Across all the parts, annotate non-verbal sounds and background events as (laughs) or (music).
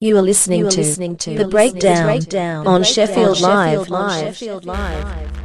You are listening, You are to, listening to the breakdown, Breakdown on on Sheffield Live. Sheffield Live.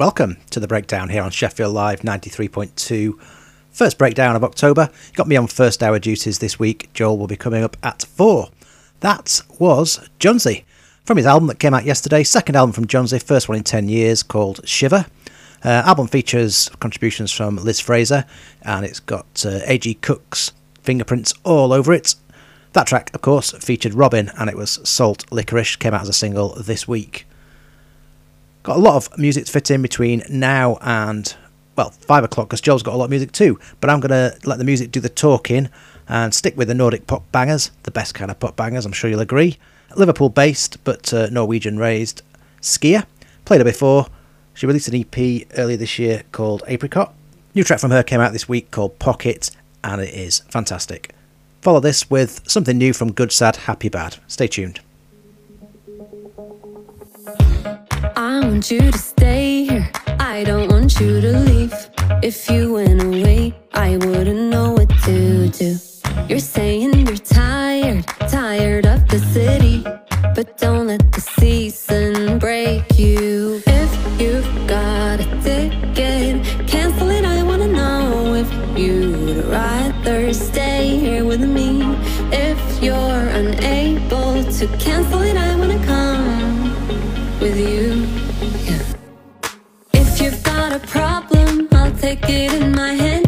Welcome to the breakdown here on Sheffield Live 93.2. First breakdown of October. Got me on first hour duties this week. Joel will be coming up at four. That was Jónsi from his album that came out yesterday. Second album from Jónsi, first one in 10 years, called Shiver. Uh, album features contributions from Liz Fraser and it's got uh, A.G. Cook's fingerprints all over it. That track, of course, featured Robyn and it was Salt Licorice, came out as a single this week. Got a lot of music to fit in between now and, well, 5 o'clock because Joel's got a lot of music too. But I'm going to let the music do the talking and stick with the Nordic pop bangers, the best kind of pop bangers, I'm sure you'll agree. Liverpool based but uh, Norwegian raised SKIA. Played her before. She released an EP earlier this year called Apricot. New track from her came out this week called Pocket and it is fantastic. Follow this with something new from Good Sad Happy Bad. Stay tuned. I want you to stay here. I don't want you to leave. If you went away, I wouldn't know what to do. You're saying you're tired, tired of the city, but don't let the season break you. If you've got a ticket, cancel it. I wanna know if you'd rather stay here with me. If you're unable to cancel it, I take it in my hand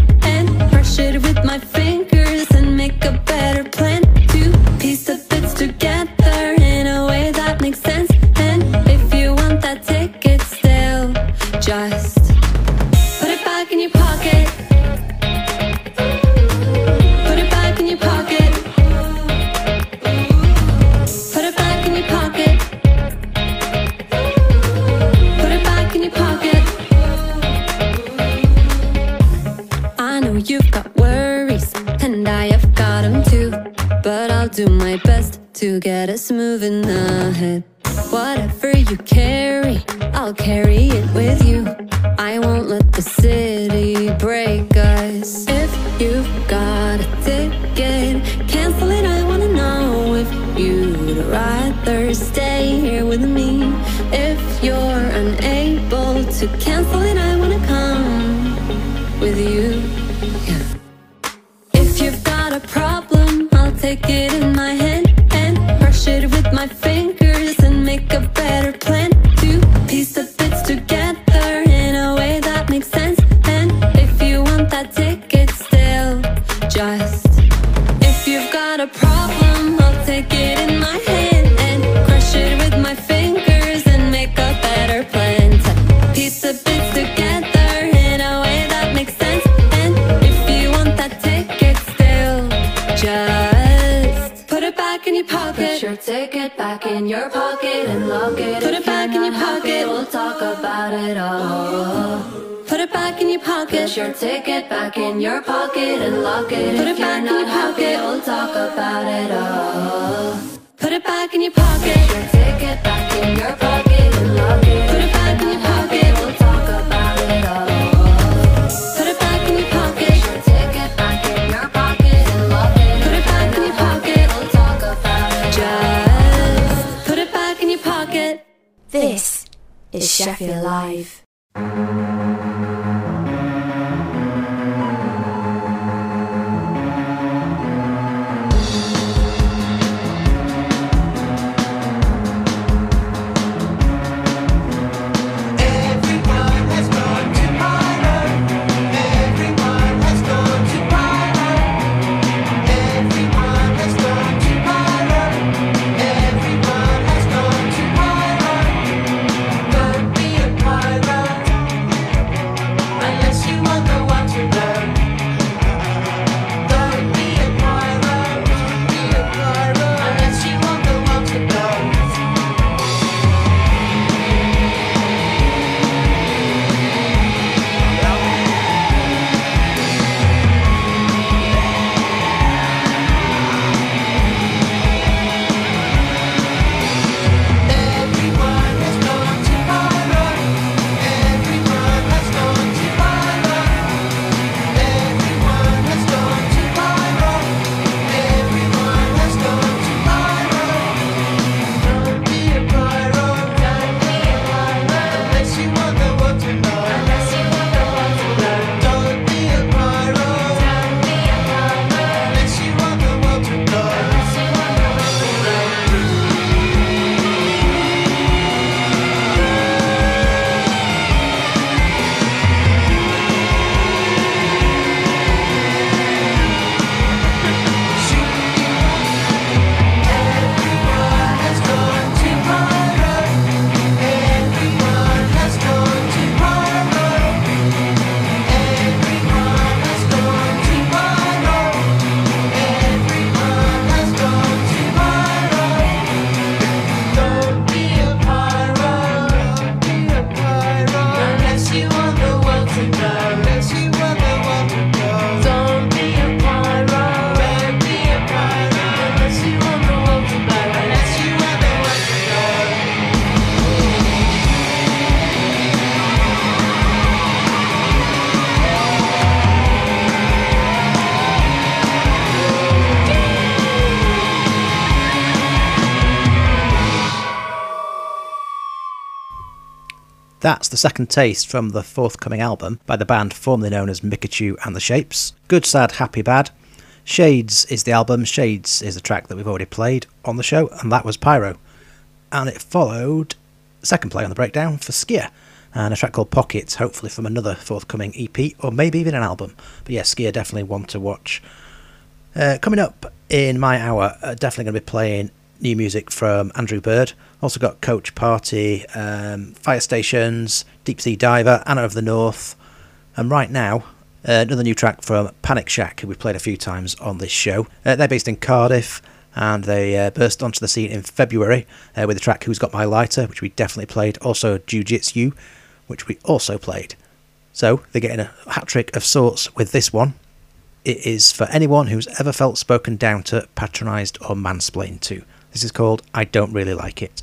my best to get us moving ahead. Whatever you carry, I'll carry it with you. I won't let the city break us. If you've got a ticket, cancel it. I wanna know if you'd rather stay here with me. If you're unable to cancel it, I wanna take it in my hand and brush it with my fingers and make a better plan your pocket and lock it. Put it back in your pocket. We'll talk about it all. Put it back in your pocket. Put your ticket back in your pocket and lock it. Put it back in your pocket. we'll talk about it all. Put it back in your pocket. Put your ticket back in your pocket is Sheffield That's the second taste from the forthcoming album by the band formerly known as Micachu and the Shapes. Good, Sad, Happy, Bad. Shades is the album, Shades is the track that we've already played on the show, and that was Pyro. And it followed second play on the breakdown for SKIA, and a track called Pockets, hopefully from another forthcoming EP, or maybe even an album. But yeah, SKIA definitely one to watch. Uh, coming up in my hour, uh, definitely going to be playing new music from Andrew Bird. Also got Coach Party, um, Firestations, Deep Sea Diver, Anna of the North, and right now, uh, another new track from Panic Shack, who we've played a few times on this show. Uh, they're based in Cardiff, and they uh, burst onto the scene in February uh, with the track Who's Got My Lighter, which we definitely played. Also, Jiu Jitsu, which we also played. So they're getting a hat trick of sorts with this one. It is for anyone who's ever felt spoken down to, patronised, or mansplained to. This is called I Don't Really Like It.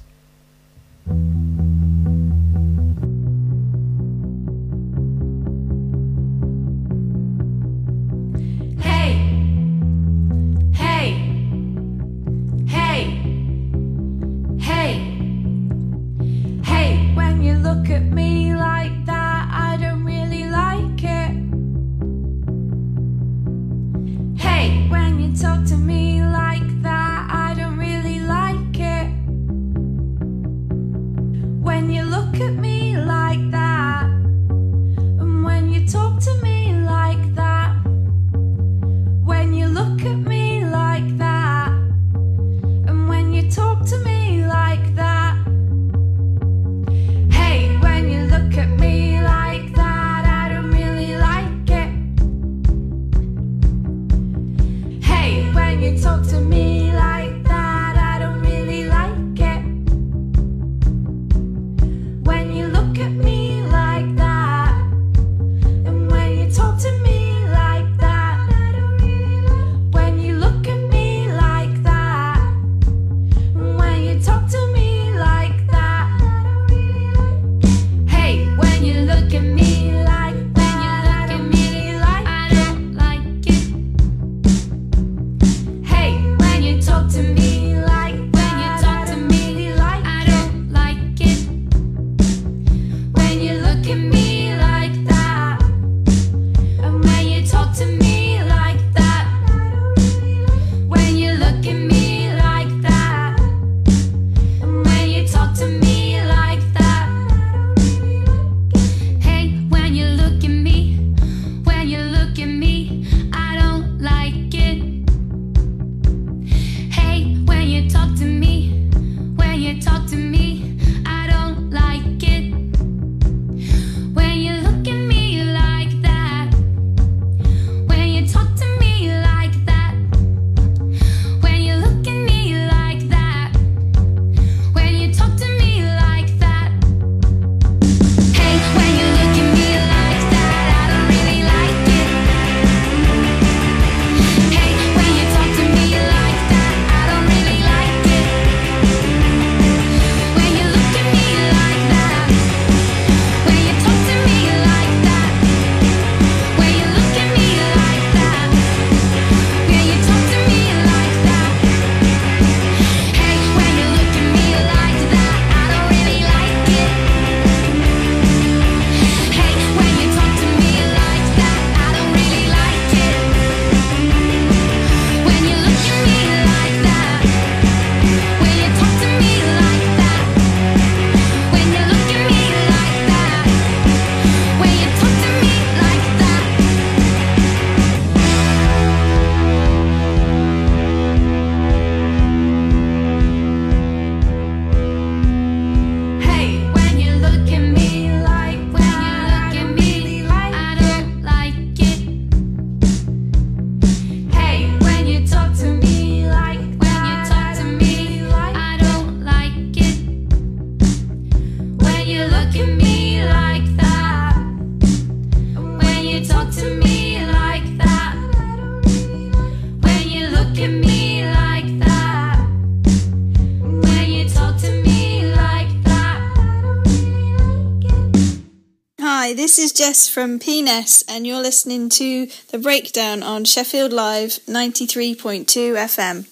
Hi, this is Jess from PNES, and you're listening to The Breakdown on Sheffield Live 93.2 FM.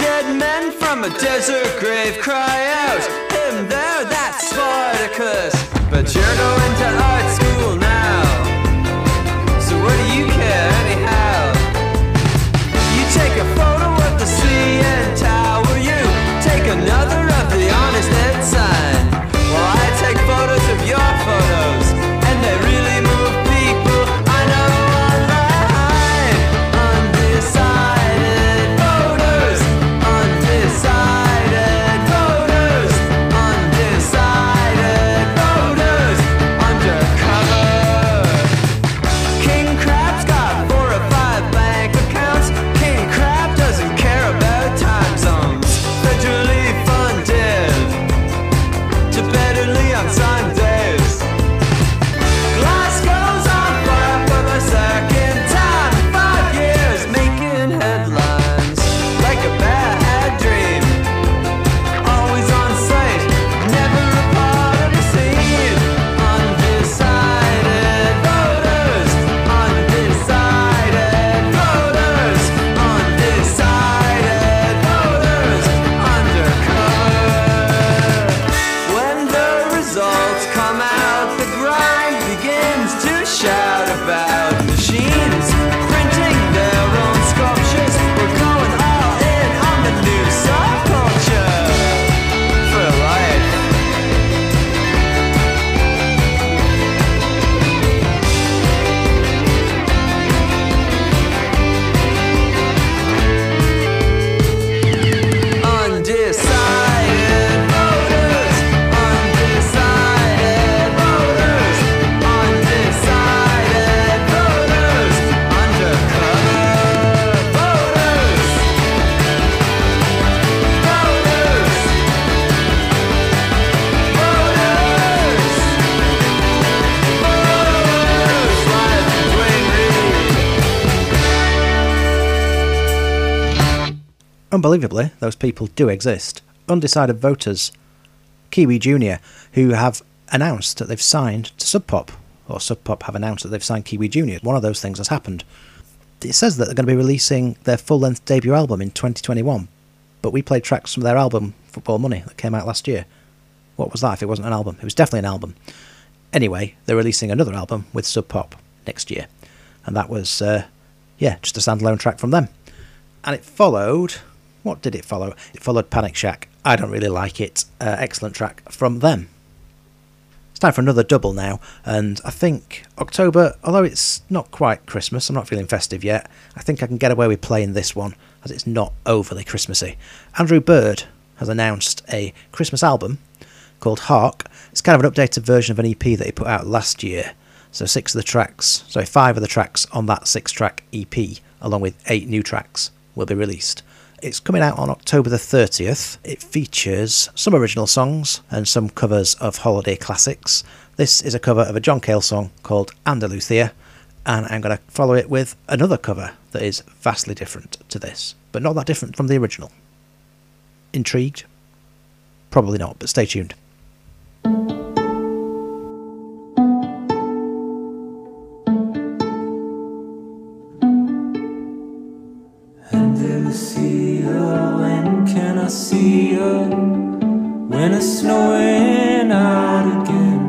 Dead men from a desert grave cry out. Unbelievably, those people do exist. Undecided voters, Kiwi Junior, who have announced that they've signed to Sub Pop, or Sub Pop have announced that they've signed Kiwi Junior. One of those things has happened. It says that they're going to be releasing their full length debut album in 2021, but we played tracks from their album Football Money that came out last year. What was that if it wasn't an album? It was definitely an album. Anyway, they're releasing another album with Sub Pop next year, and that was, uh, yeah, just a standalone track from them. And it followed. What did it follow? It followed Panic Shack. I don't really like it. Uh, excellent track from them. It's time for another double now, and I think October, although it's not quite Christmas, I'm not feeling festive yet, I think I can get away with playing this one, as it's not overly Christmassy. Andrew Bird has announced a Christmas album called Hark. It's kind of an updated version of an EP that he put out last year. So six of the tracks, sorry, five of the tracks on that six-track EP, along with eight new tracks, will be released. It's coming out on October the 30th. It features some original songs and some covers of holiday classics. This is a cover of a John Cale song called Andalucia, and I'm going to follow it with another cover that is vastly different to this, but not that different from the original. Intrigued? Probably not, but stay tuned. When it's snowing out again.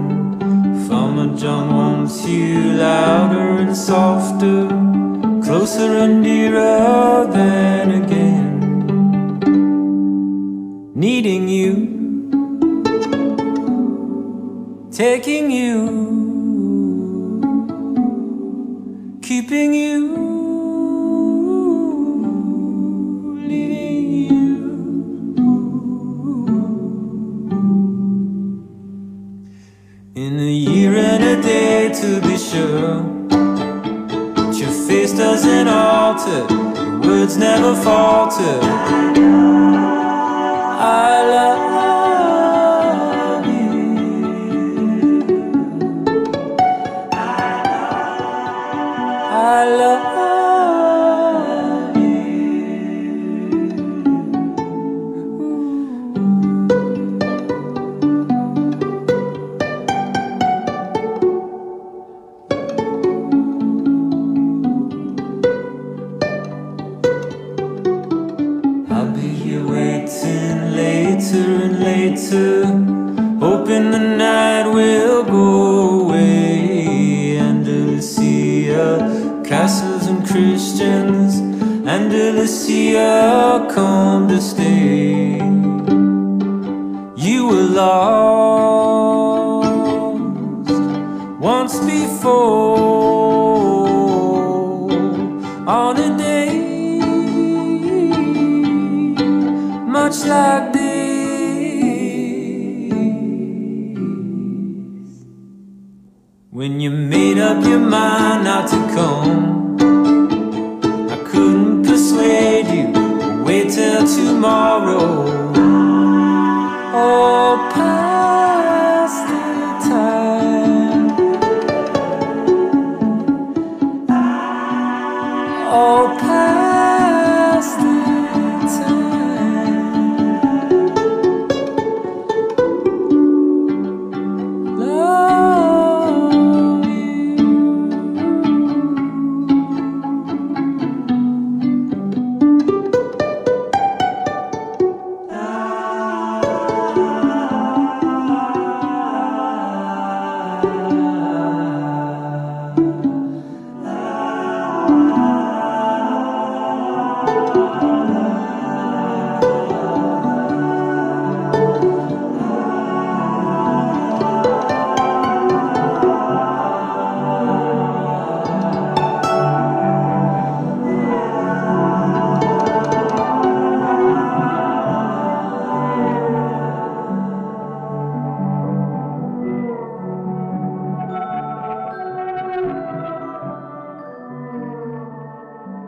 Farmer John wants you louder and softer, closer and dearer than again. Needing you, taking But your face doesn't alter Your words never falter. I love see I come to stay. You were lost once before. On a day much like this When you made up your mind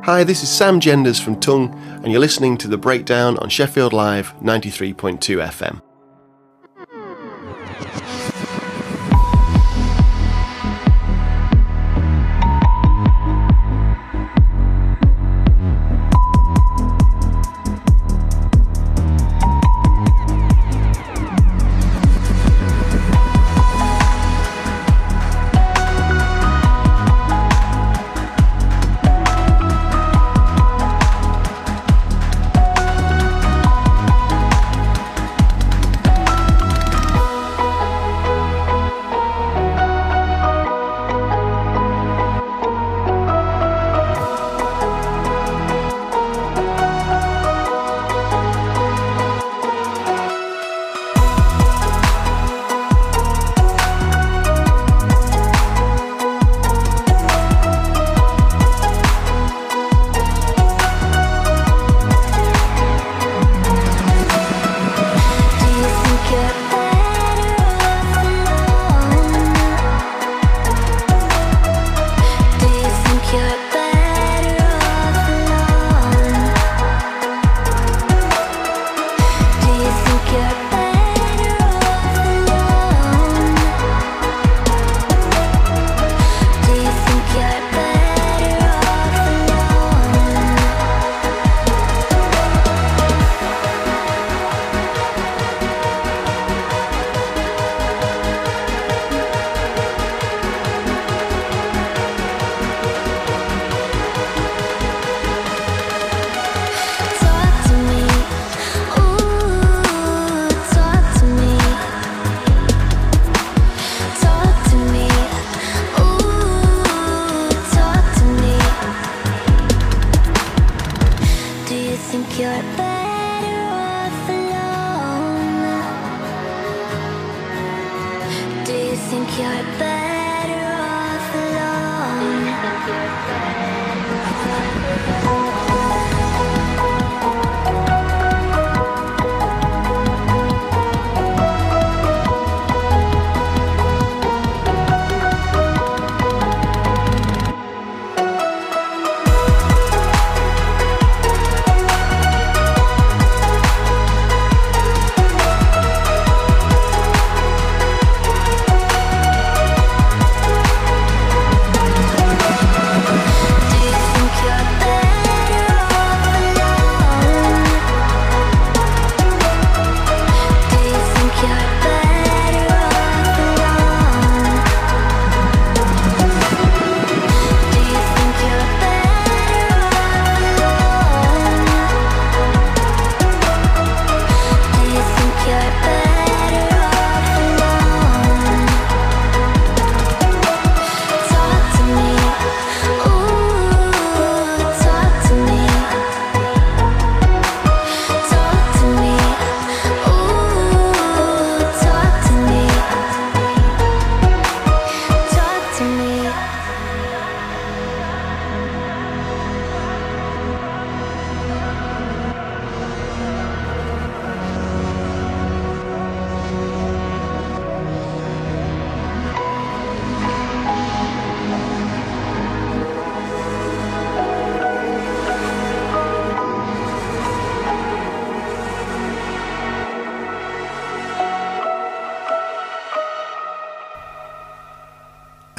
Hi, this is Sam Genders from Tunng, and you're listening to the breakdown on Sheffield Live 93.2 FM.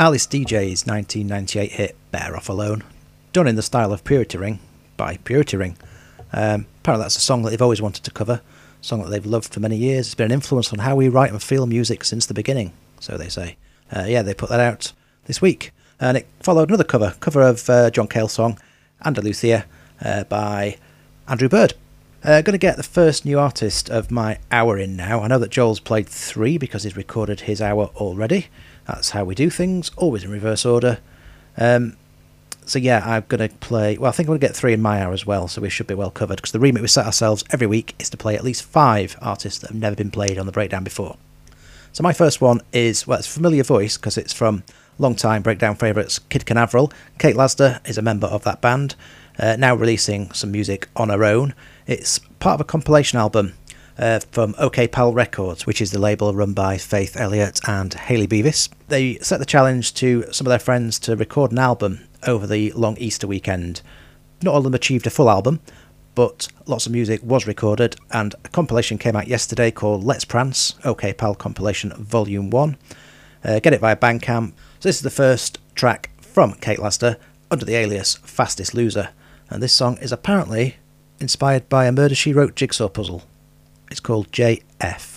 Alice Deejay's 1998 hit Better Off Alone, done in the style of Purity Ring by Purity Ring. Um, apparently, that's a song that they've always wanted to cover, a song that they've loved for many years. It's been an influence on how we write and feel music since the beginning, so they say. Uh, yeah, they put that out this week. And it followed another cover, cover of uh, John Cale's song, Andalucia, uh, by Andrew Bird. Uh, going to get the first new artist of my hour in now. I know that Joel's played three because he's recorded his hour already. That's how we do things, always in reverse order. Um, so yeah, I'm going to play. Well, I think I'm going to get three in my hour as well, so we should be well covered. Because the remit we set ourselves every week is to play at least five artists that have never been played on the breakdown before. So my first one is well, it's familiar voice because it's from long-time breakdown favourites Kid Canaveral. Kate Lazda is a member of that band, uh, now releasing some music on her own. It's part of a compilation album uh, from OK Pal Records, which is the label run by Faith Elliott and Haley Beavis. They set the challenge to some of their friends to record an album over the long Easter weekend. Not all of them achieved a full album, but lots of music was recorded, and a compilation came out yesterday called Let's Prance, OK Pal Compilation Volume 1. Uh, get it via Bandcamp. So this is the first track from Kate Lazda under the alias Fastest Loser, and this song is apparently inspired by a Murder She Wrote jigsaw puzzle. It's called JF.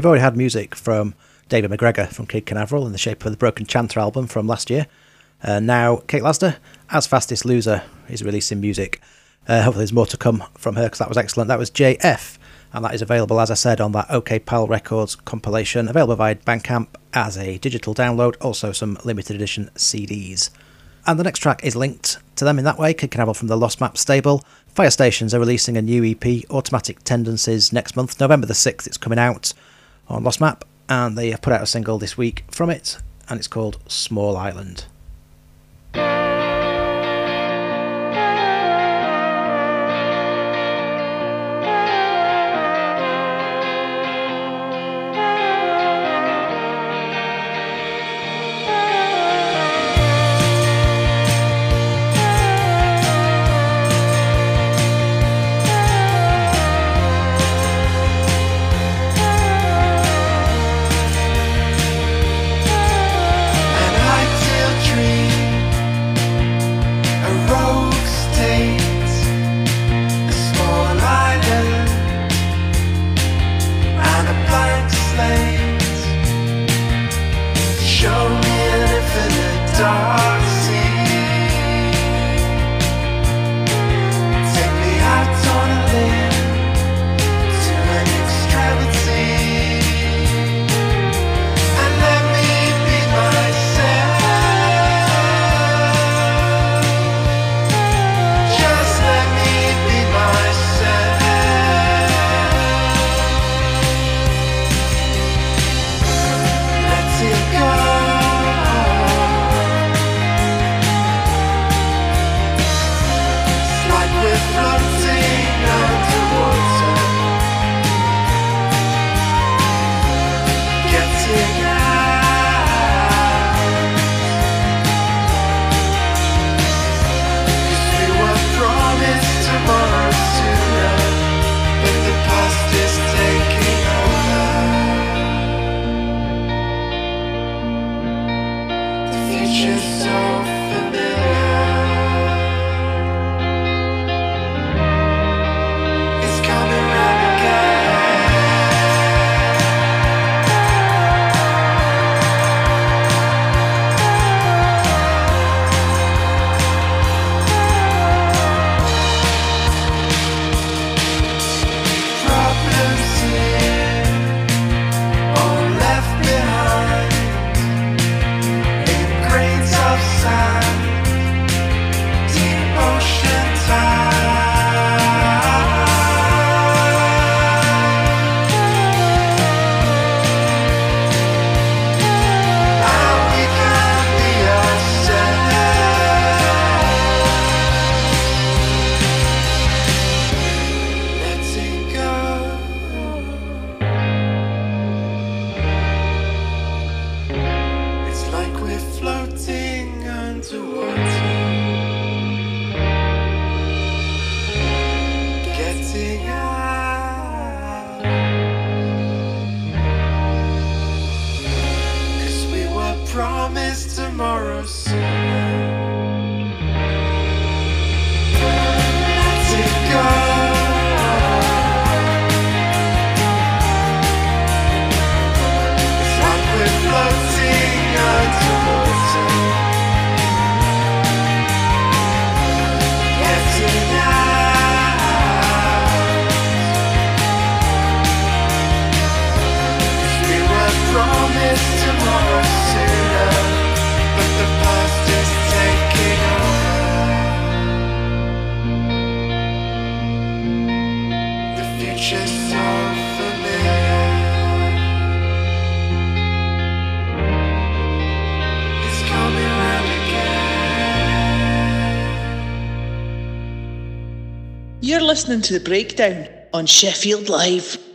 We've already had music from David McGregor from Kid Canaveral in the shape of the Broken Chanter album from last year. Uh, now, Kate Lazda, as Fastest Loser, is releasing music. Uh, hopefully, there's more to come from her because that was excellent. That was JF, and that is available, as I said, on that OK Pal Records compilation, available via Bandcamp as a digital download, also some limited edition CDs. And the next track is linked to them in that way. Kid Canaveral from the Lost Map stable. Firestations are releasing a new EP, Automatic Tendencies, next month, November the 6th. It's coming out on Lost Map, and they have put out a single this week from it, and it's called Small Island. Listening to the breakdown on Sheffield Live.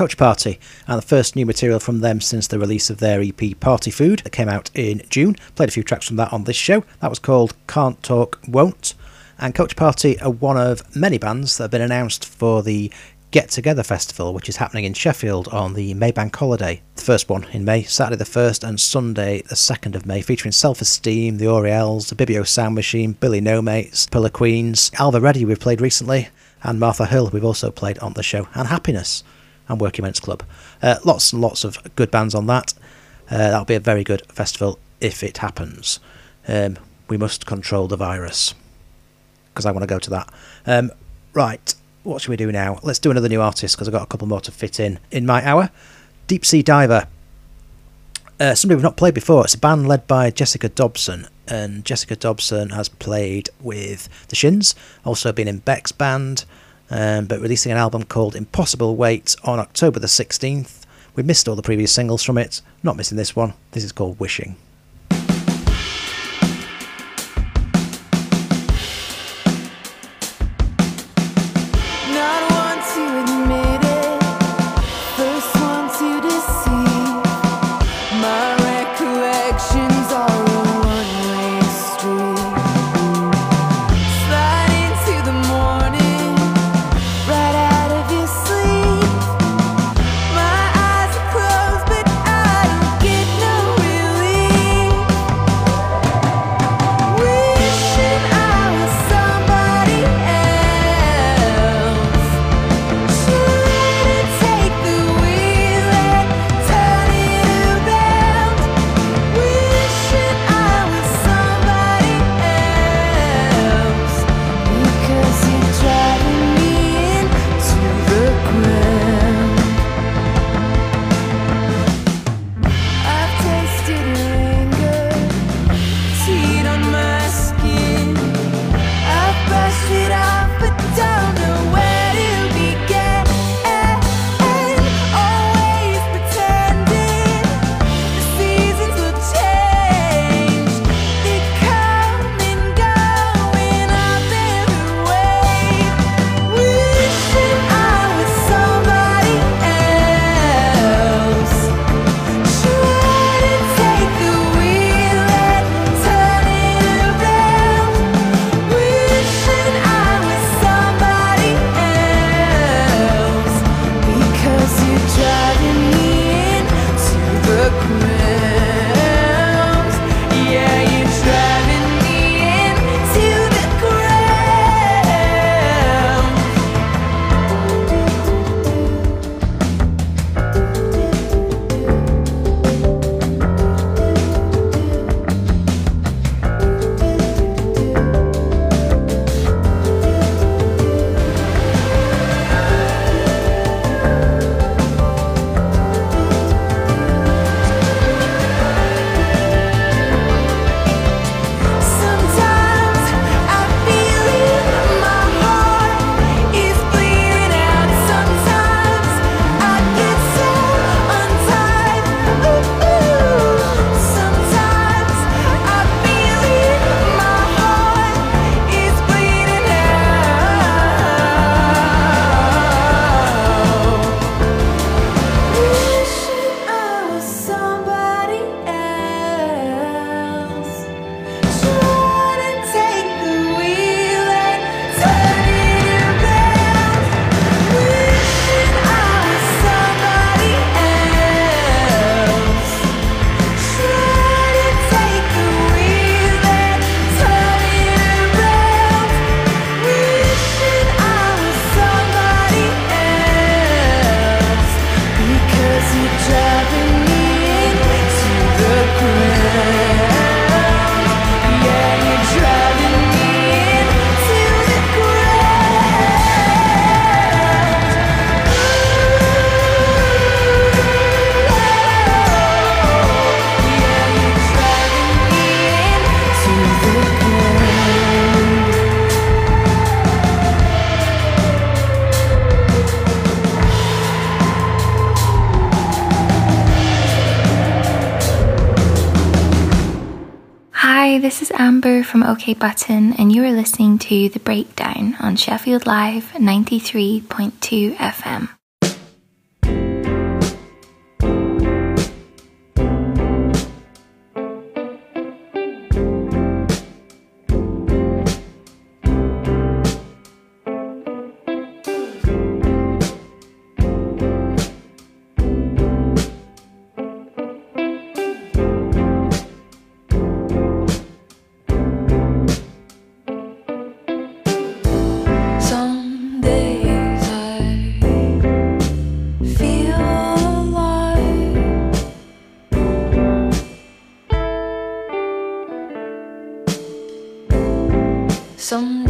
Coach Party, and the first new material from them since the release of their EP Party Food that came out in June. Played a few tracks from that on this show. That was called Can't Talk Won't. And Coach Party are one of many bands that have been announced for the Get Together Festival, which is happening in Sheffield on the Maybank holiday. The first one in May, Saturday the 1st and Sunday the 2nd of May, featuring Self Esteem, The Orielles, the Ibibio Sound Machine, Billy No Mates, Pillow Queens, Alva Reddy we've played recently, and Martha Hill we've also played on the show, and Happiness and Working Men's Club. Uh, lots and lots of good bands on that. Uh, that'll be a very good festival if it happens. Um, we must control the virus because I want to go to that. Um, right, what should we do now? Let's do another new artist because I've got a couple more to fit in in my hour. Deep Sea Diver. Uh, somebody we've not played before. It's a band led by Jessica Dobson, and Jessica Dobson has played with the Shins, also been in Beck's band, um, but releasing an album called Impossible Wait on October the 16th. We missed all the previous singles from it, not missing this one. This is called Wishing. From OK Button, and you are listening to The Breakdown on Sheffield Live 93.2 FM. Some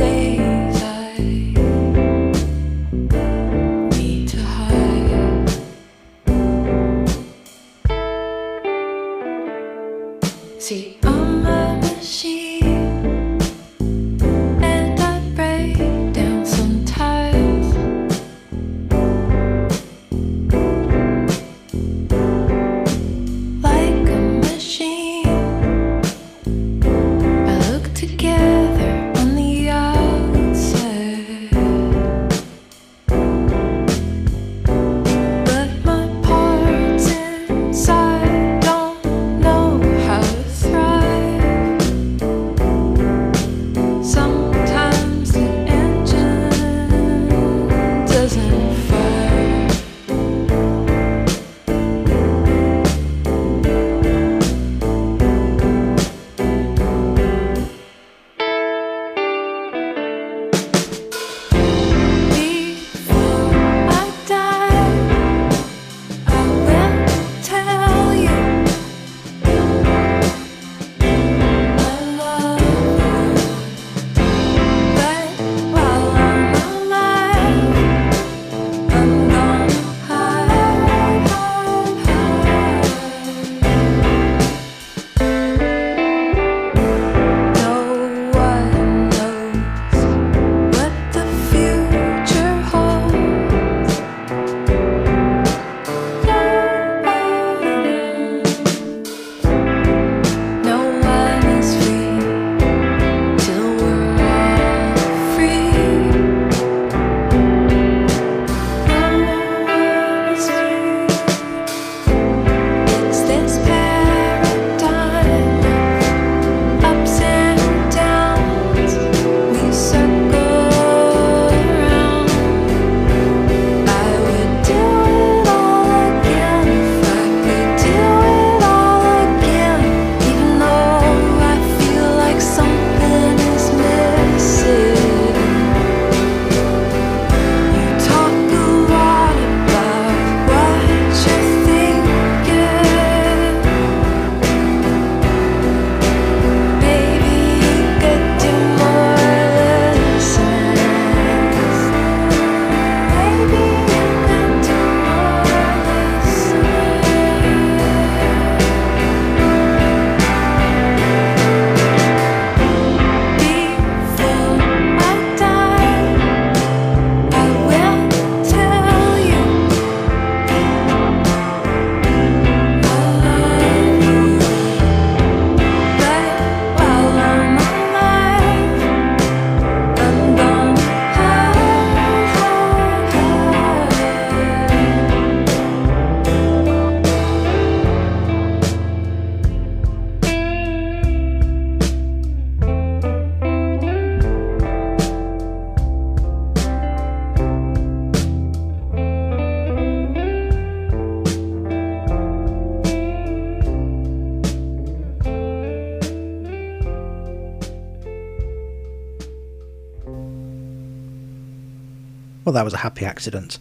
Well, that was a happy accident.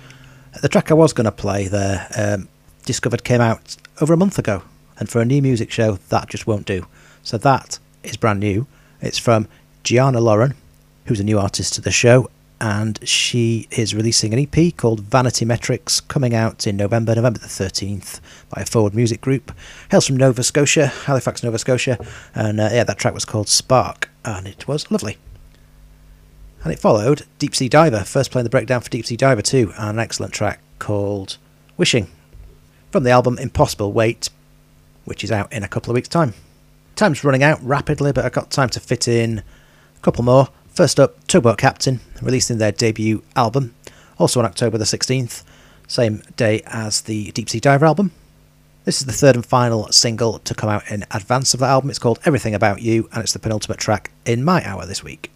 The track I was going to play there, um, discovered came out over a month ago, and for a new music show, that just won't do. So that is brand new. It's from Gianna Lauren, who's a new artist to the show, and she is releasing an EP called Vanity Metrics, coming out in November, November the 13th, by a Forward Music Group. Hails from Nova Scotia, Halifax, Nova Scotia, and uh, yeah, that track was called Spark, and it was lovely. And it followed Deep Sea Diver, first playing the breakdown for Deep Sea Diver 2, and an excellent track called Wishing, from the album Impossible Wait, which is out in a couple of weeks' time. Time's running out rapidly, but I've got time to fit in a couple more. First up, Tugboat Captain, releasing their debut album, also on October the 16th, same day as the Deep Sea Diver album. This is the third and final single to come out in advance of the album. It's called Everything About You, and it's the penultimate track in my hour this week.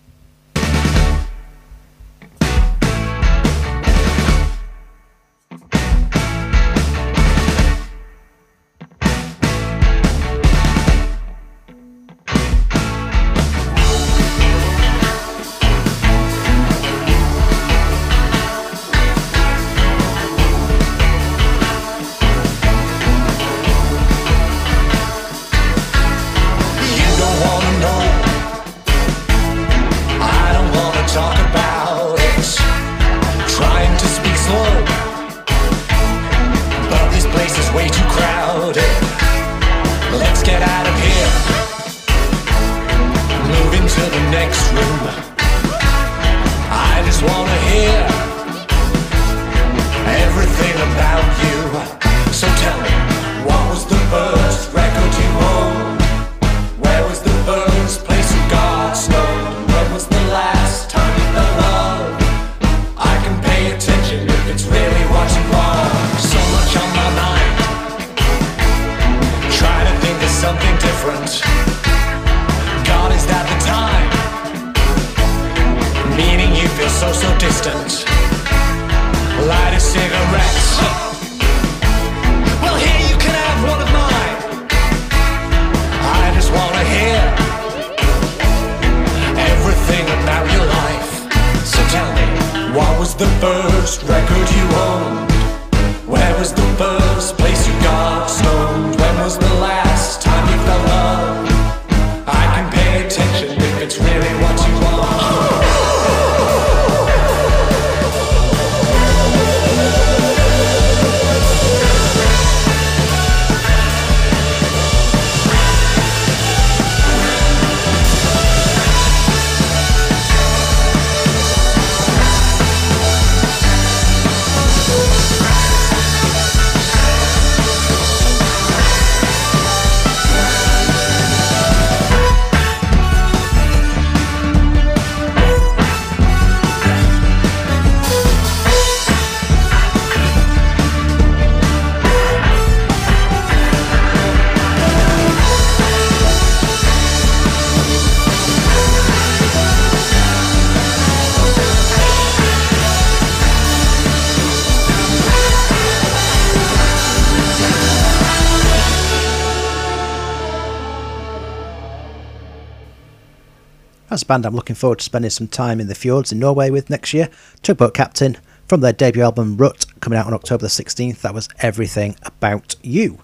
Band I'm looking forward to spending some time in the fjords in Norway with next year. Tugboat Captain from their debut album Rut coming out on October the 16th. That was Everything About You.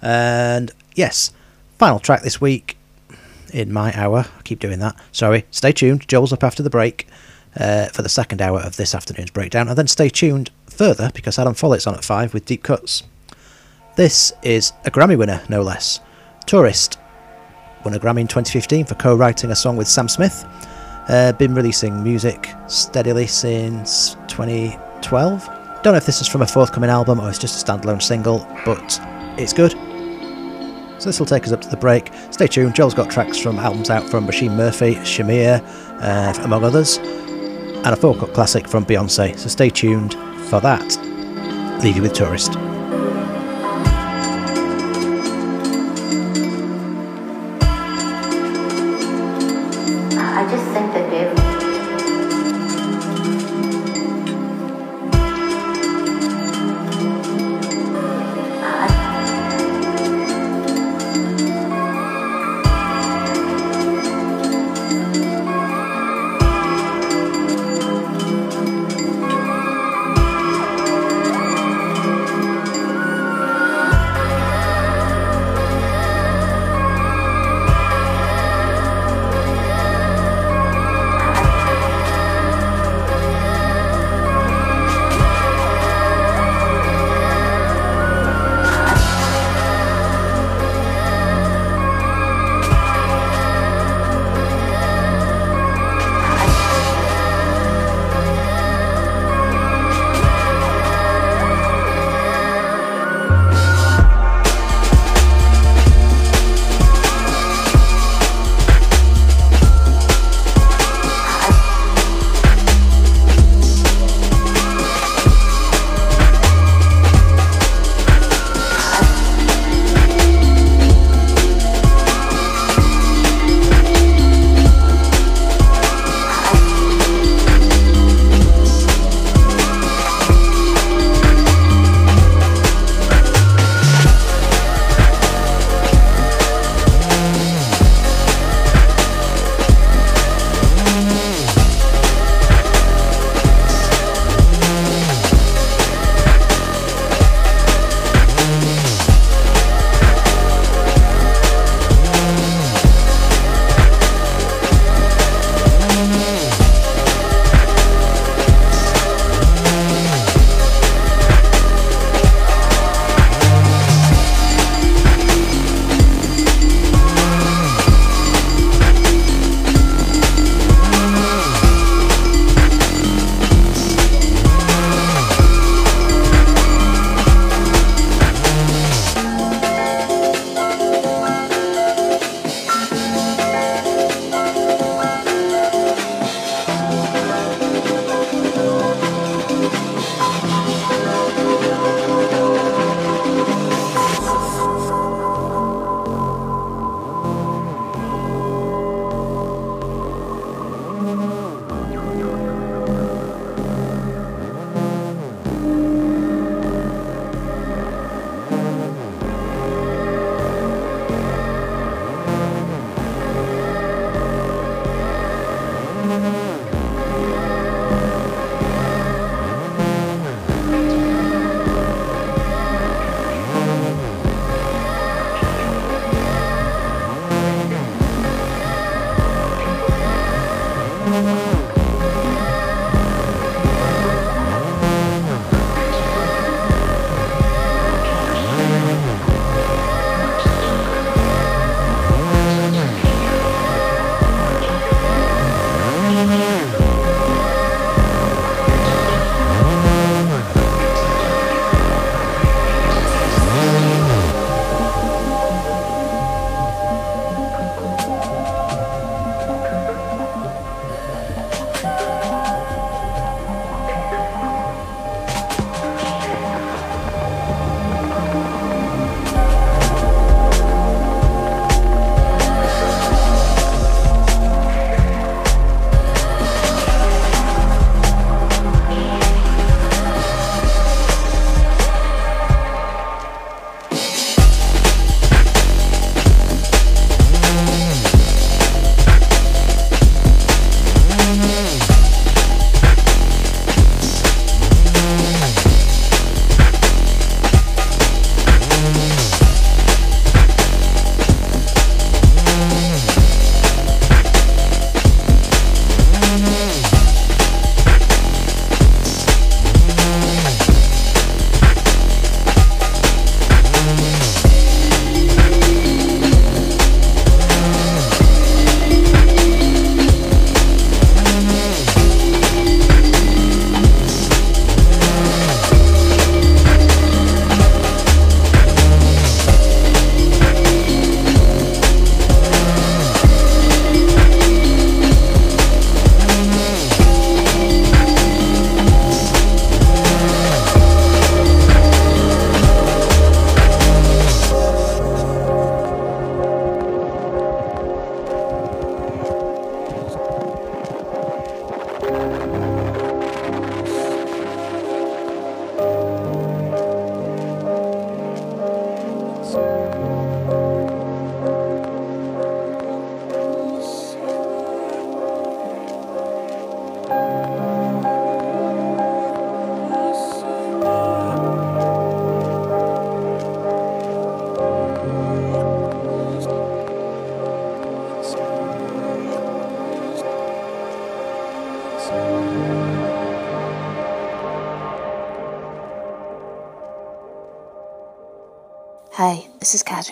And yes, final track this week in my hour. I keep doing that. Sorry. Stay tuned. Joel's up after the break uh, for the second hour of this afternoon's breakdown. And then stay tuned further because Adam Follett's on at 5 with Deep Cuts. This is a Grammy winner, no less. Tourist won a Grammy in 2015 for co-writing a song with Sam Smith. Uh, been releasing music steadily since 2012. Don't know if this is from a forthcoming album or it's just a standalone single, but it's good. So this will take us up to the break. Stay tuned. Joel's got tracks from albums out from Róisín Murphy, Shamir, uh, among others, and a four-cut classic from Beyonce. So stay tuned for that. Leave you with Tourist.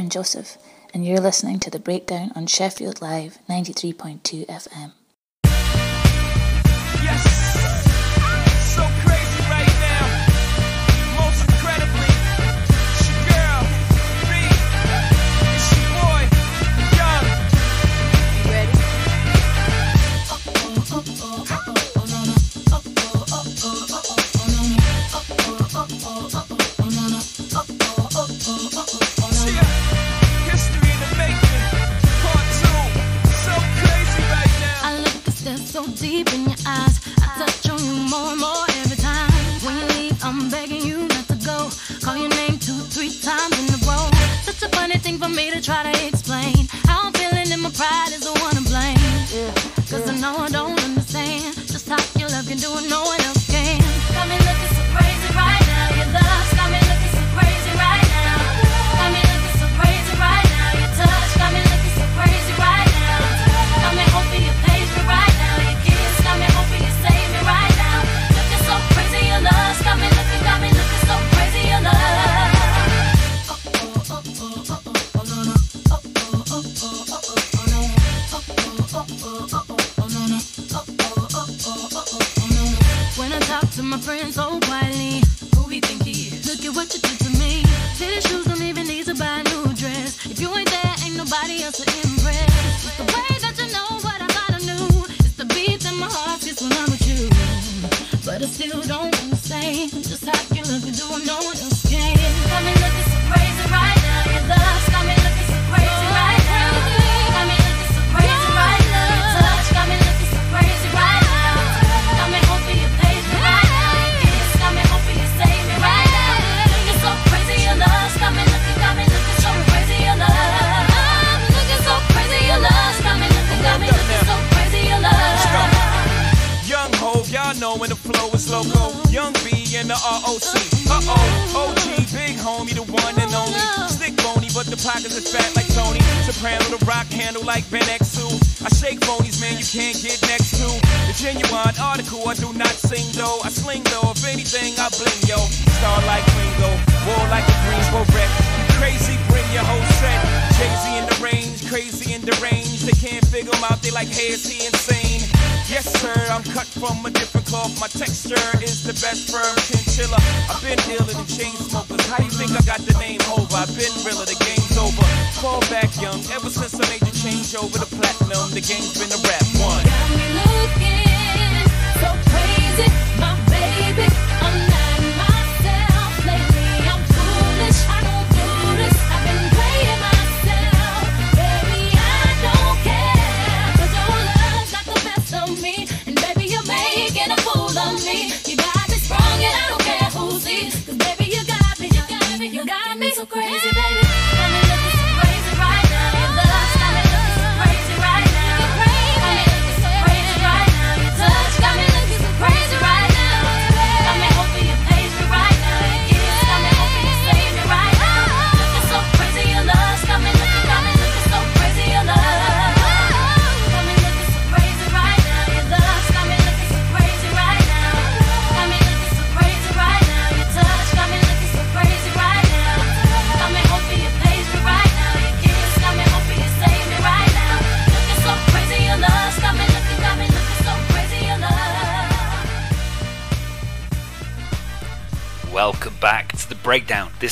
Joseph, and you're listening to the breakdown on Sheffield Live 93.2 FM.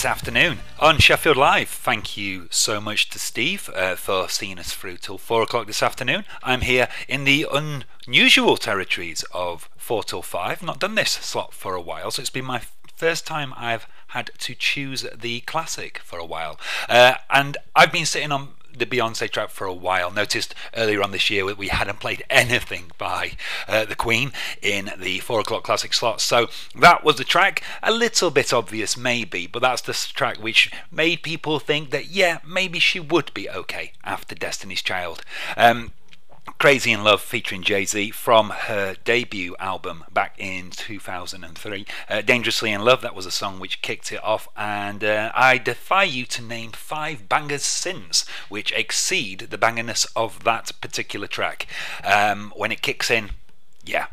This afternoon on Sheffield Live. Thank you so much to Steve uh, for seeing us through till four o'clock this afternoon. I'm here in the unusual territories of four till five. Not done this slot for a while, so it's been my first time I've had to choose the classic for a while, uh, and I've been sitting on the Beyonce track for a while. Noticed earlier on this year that we hadn't played anything by uh, the Queen in the four o'clock classic slot, so that was the track. A little bit obvious, maybe, but that's the track which made people think that yeah, maybe she would be okay after Destiny's Child. Um, Crazy in Love featuring Jay Z from her debut album back in 2003. Uh, Dangerously in Love, that was a song which kicked it off, and uh, I defy you to name five bangers since which exceed the bangerness of that particular track. Um, when it kicks in, yeah,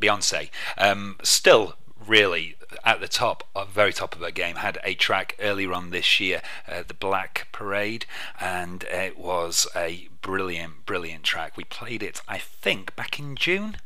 Beyonce. Um, still, really at the top, uh, very top of her game. Had a track earlier on this year, uh, the Black Parade, and it was a brilliant, brilliant track. We played it, I think, back in June,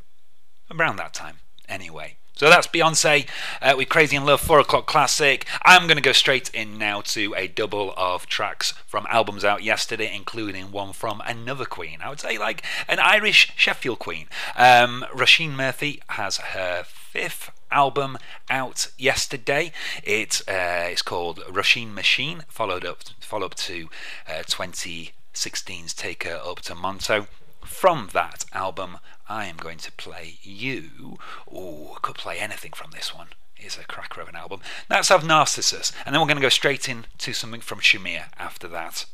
around that time. Anyway. So that's Beyonce uh, with Crazy in Love, 4 o'clock classic. I'm going to go straight in now to a double of tracks from albums out yesterday, including one from another queen. I would say like an Irish Sheffield queen. Um, Róisín Murphy has her fifth album out yesterday. It uh, is called Róisín Machine, followed up follow up to uh, 2016's Take Her Up to Monto. From that album, I am going to play you. Oh, could play anything from this one. It's a cracker of an album. Let's have Narcissus, and then we're going to go straight into something from Shamir after that.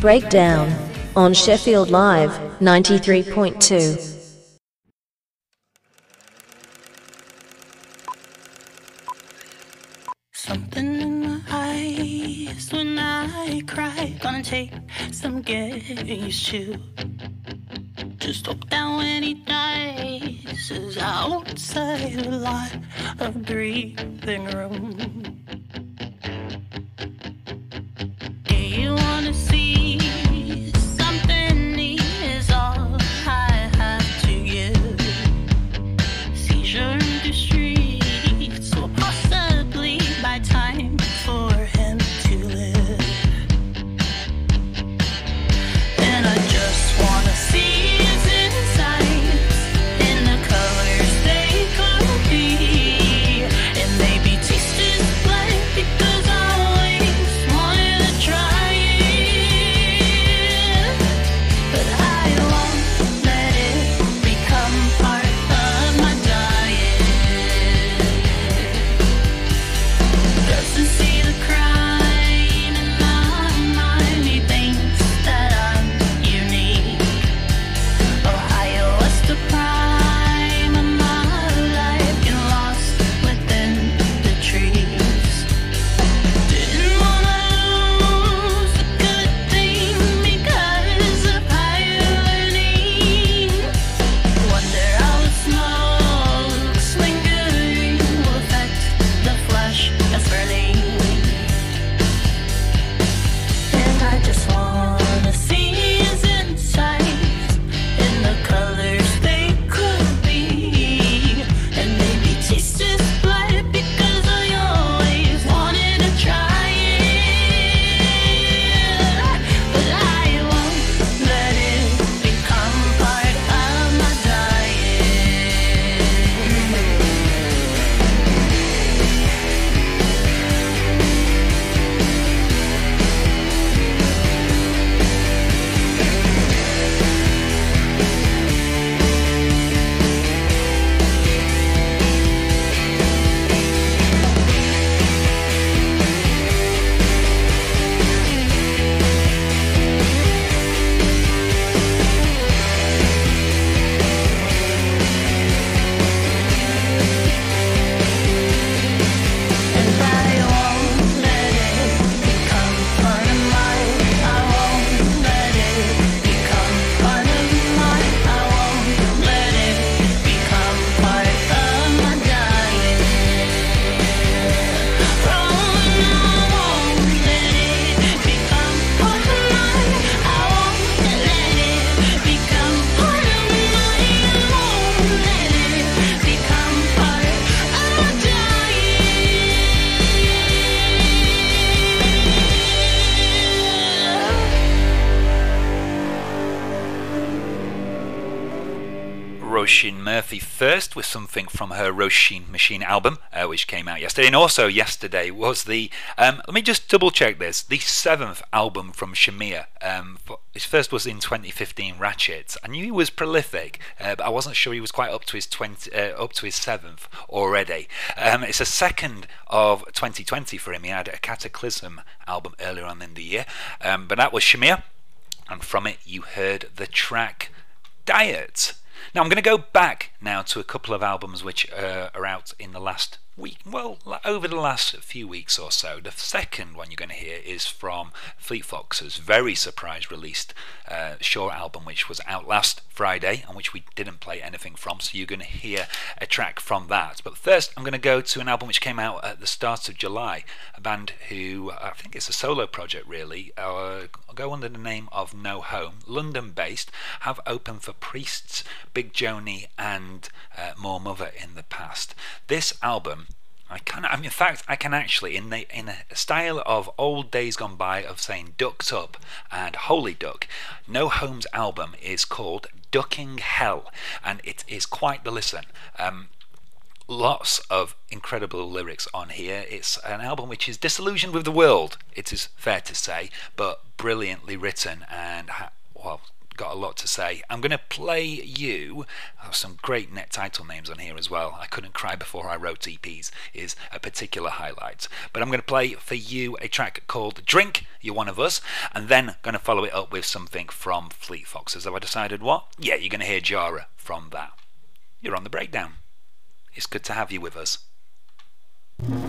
Breakdown on Sheffield Live 93.2. something from her Roisin Machine album, uh, which came out yesterday. And also yesterday was the, um, let me just double check this, the seventh album from Shamir. Um, his first was in 2015, Ratchet. I knew he was prolific, uh, but I wasn't sure he was quite up to his 20, uh, up to his seventh already. Um, it's a second of 2020 for him. He had a Cataclysm album earlier on in the year, um, but that was Shamir and from it you heard the track Diet. Now I'm going to go back now to a couple of albums which uh, are out in the last week, well, over the last few weeks or so. The second one you're going to hear is from Fleet Foxes' very surprise released uh, short album, which was out last Friday and which we didn't play anything from. So you're going to hear a track from that. But first, I'm going to go to an album which came out at the start of July. A band who I think it's a solo project, really. Uh, go under the name of No Home, London-based, have opened for Priests, Big Joanie, and uh, Moor Mother in the past. This album I can. I mean, in fact, I can actually, in the in a style of old days gone by, of saying "ducked up" and "holy duck." No Home's album is called "Ducking Hell," and it is quite the listen. Um, lots of incredible lyrics on here. It's an album which is disillusioned with the world. It is fair to say, but brilliantly written and ha- well. Got a lot to say. I'm going to play you oh, some great net title names on here as well. I couldn't cry before I wrote EPs is a particular highlight. But I'm going to play for you a track called Drink, You're One of Us, and then going to follow it up with something from Fleet Foxes. Have I decided what? Yeah, you're going to hear Jara from that. You're on the breakdown. It's good to have you with us. Wondering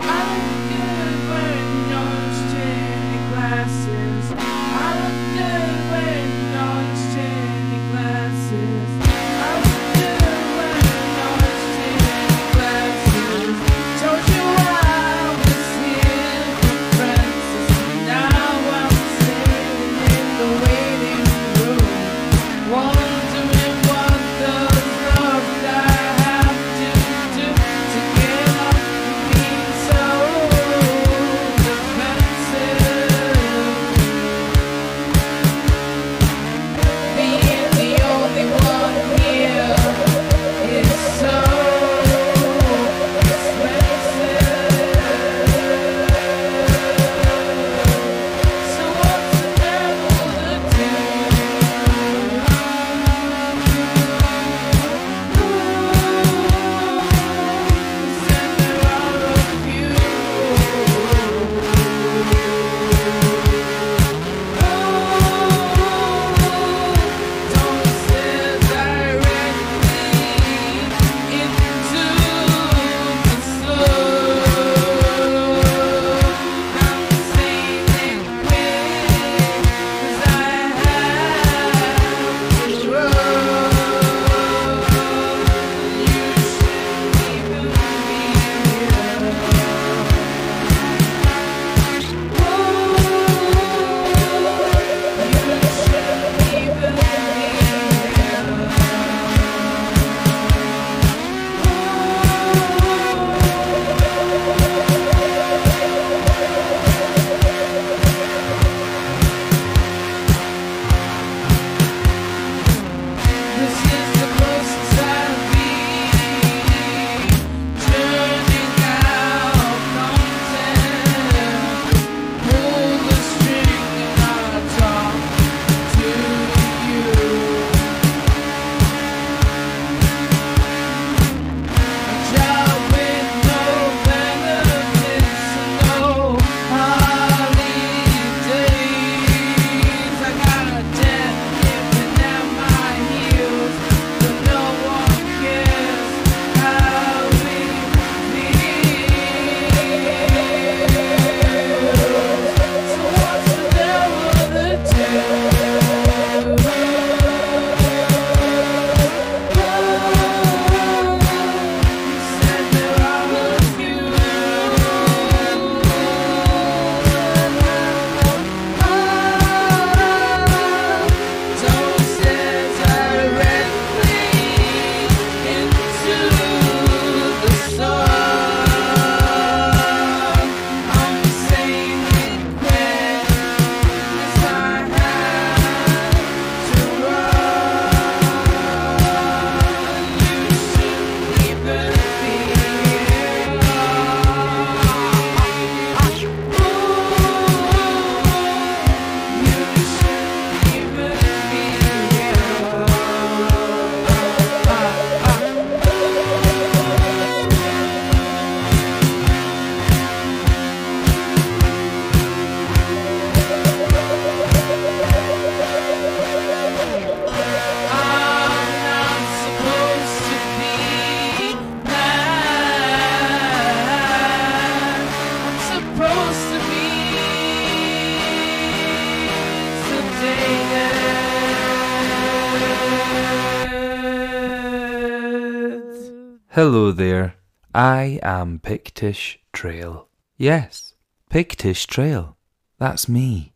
Hello there. I am Pictish Trail. Yes, Pictish Trail. That's me.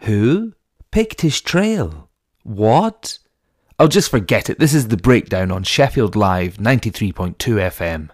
Who? Pictish Trail. What? I'll just forget it. This is the breakdown on Sheffield Live 93.2 FM.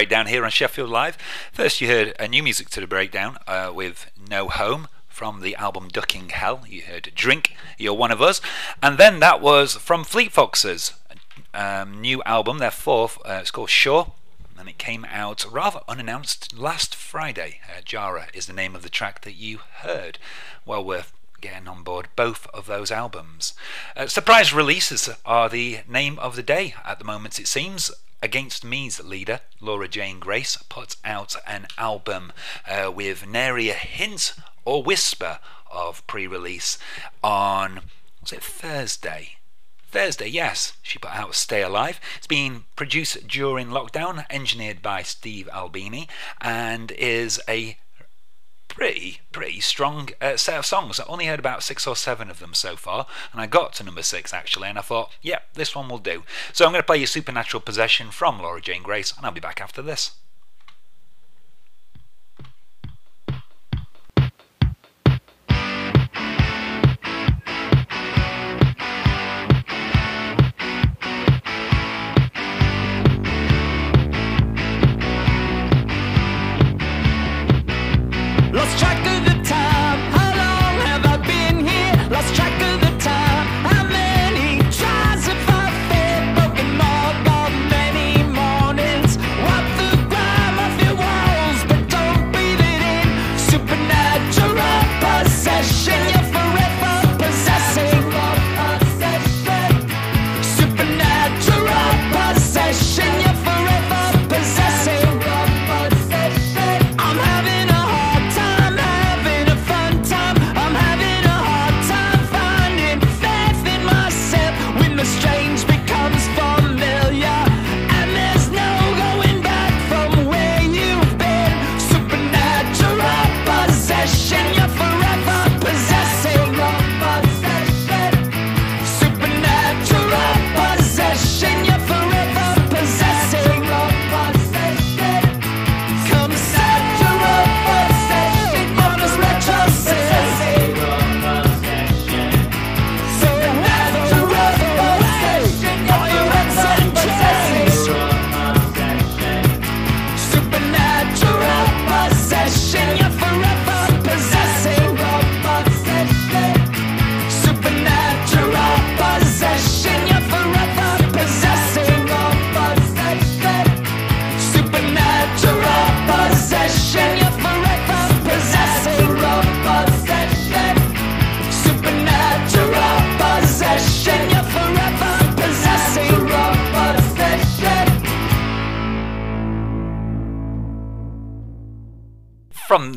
breakdown here on Sheffield Live. First, you heard a new music to the breakdown uh, with No Home from the album Ducking Hell. You heard Drink, You're One of Us. And then that was from Fleet Foxes, um, new album, their fourth. Uh, it's called "Shore," and it came out rather unannounced last Friday. Uh, Jara is the name of the track that you heard. Well worth getting on board both of those albums. Uh, surprise releases are the name of the day at the moment, it seems. Against Me's leader, Laura Jane Grace, put out an album uh, with nary a hint or whisper of pre release on, was it Thursday? Thursday, yes, she put out Stay Alive. It's been produced during lockdown, engineered by Steve Albini, and is a pretty, pretty strong uh, set of songs. I only heard about six or seven of them so far, and I got to number six actually, and I thought, yeah, this one will do. So I'm going to play you Supernatural Possession from Laura Jane Grace, and I'll be back after this.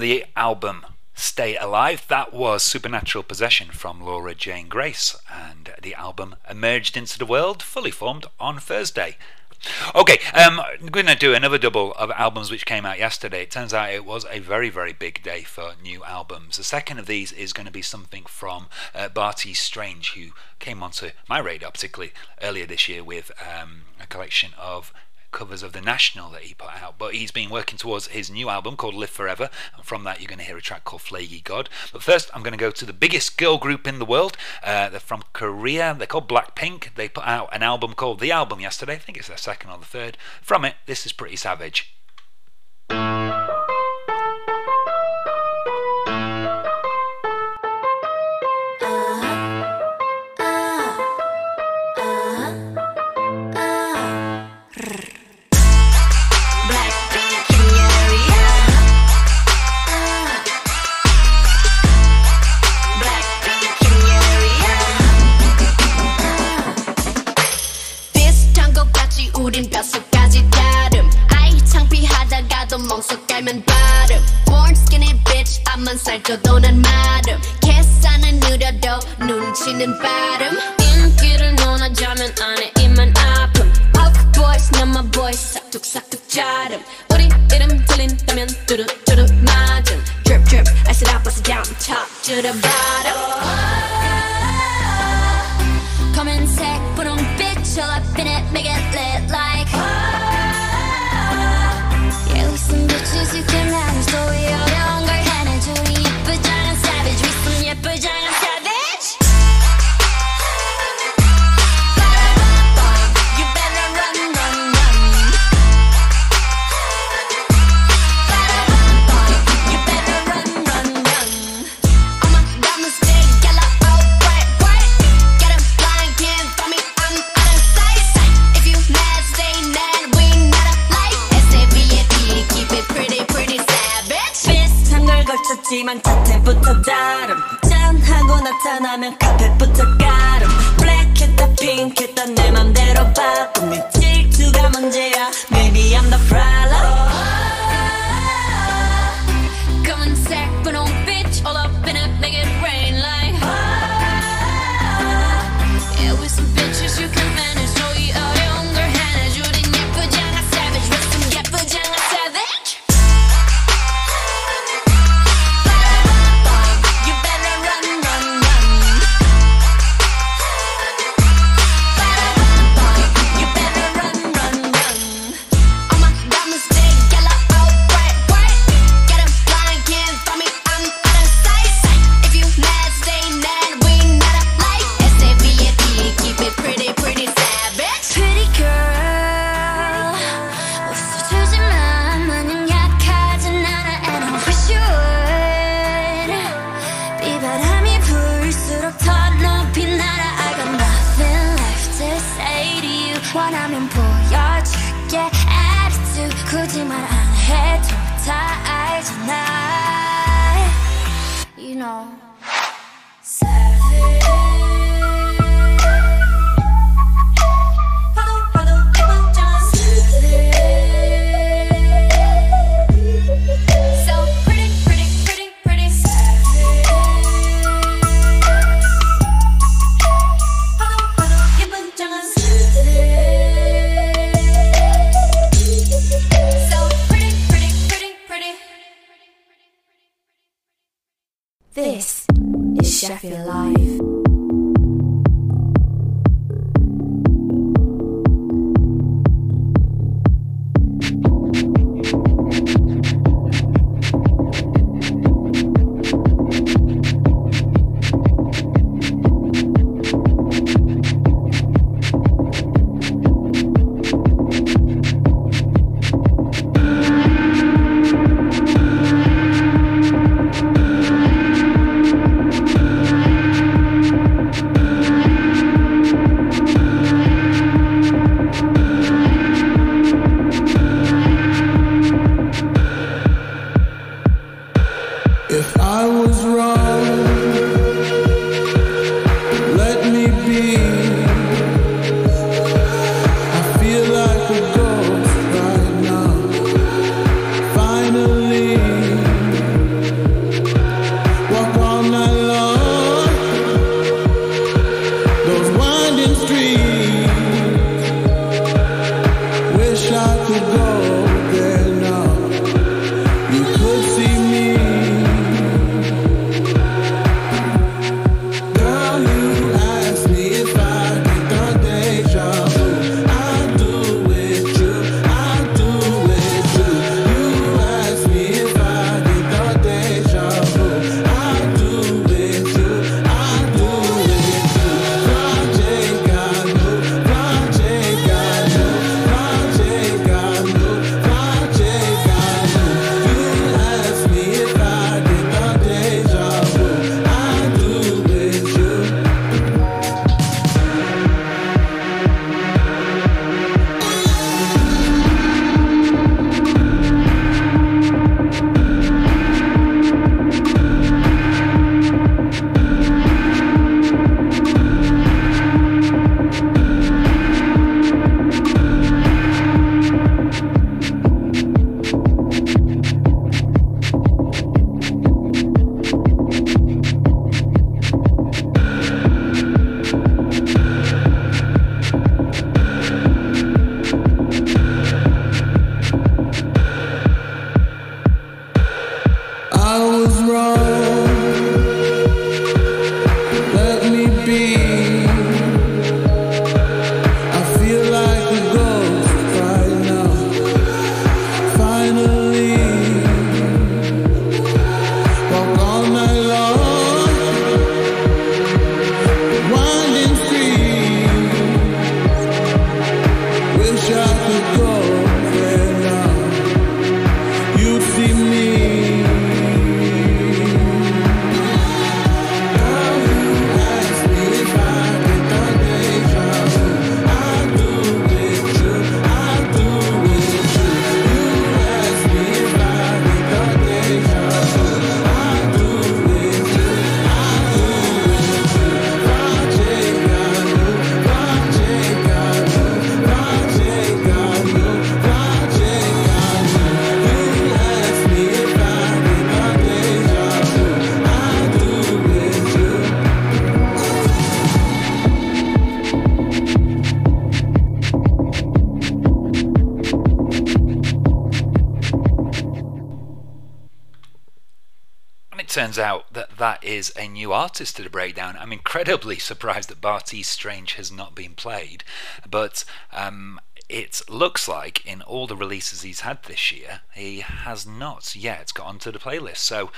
The album Stay Alive, that was Supernatural Possession from Laura Jane Grace, and the album emerged into the world fully formed on Thursday. Okay, um, I'm going to do another double of albums which came out yesterday. It turns out it was a very, very big day for new albums. The second of these is going to be something from uh, Bartees Strange, who came onto my radar, particularly earlier this year, with um, a collection of covers of the National that he put out. But he's been working towards his new album called Live Forever, and from that you're going to hear a track called Flagey God. But first, I'm going to go to the biggest girl group in the world. Uh, they're from Korea. They're called Blackpink. They put out an album called The Album yesterday. I think it's their second or the third. From it, this is Pretty Savage. 창피하다가도 멍석 깔면 발음 Born skinny bitch 앞만 살쪄도 난 마름 계산은 느려도 눈치는 빠름 인기를 논하자면 안에 입만 아픔 Puff boys 남마 boys 싹둑싹둑 자름 우리 이름 들린다면 뚜루뚜루 맞음 Drip drip I sit up, I sit down top to the bottom 검은색 분홍빛 all up in it make it lit like Bitches you can run story 어 걸 걸쳤지만 자태부터 다름. 짠하고 나타나면 카펫부터 가름. 블랙했다 핑크했다 내 맘대로 바꿈 네 질투가 문제야? Maybe I'm the problem is a new artist to the breakdown. I'm incredibly (laughs) surprised that Bartees Strange has not been played, but um, it looks like in all the releases he's had this year, he has not yet got onto the playlist. So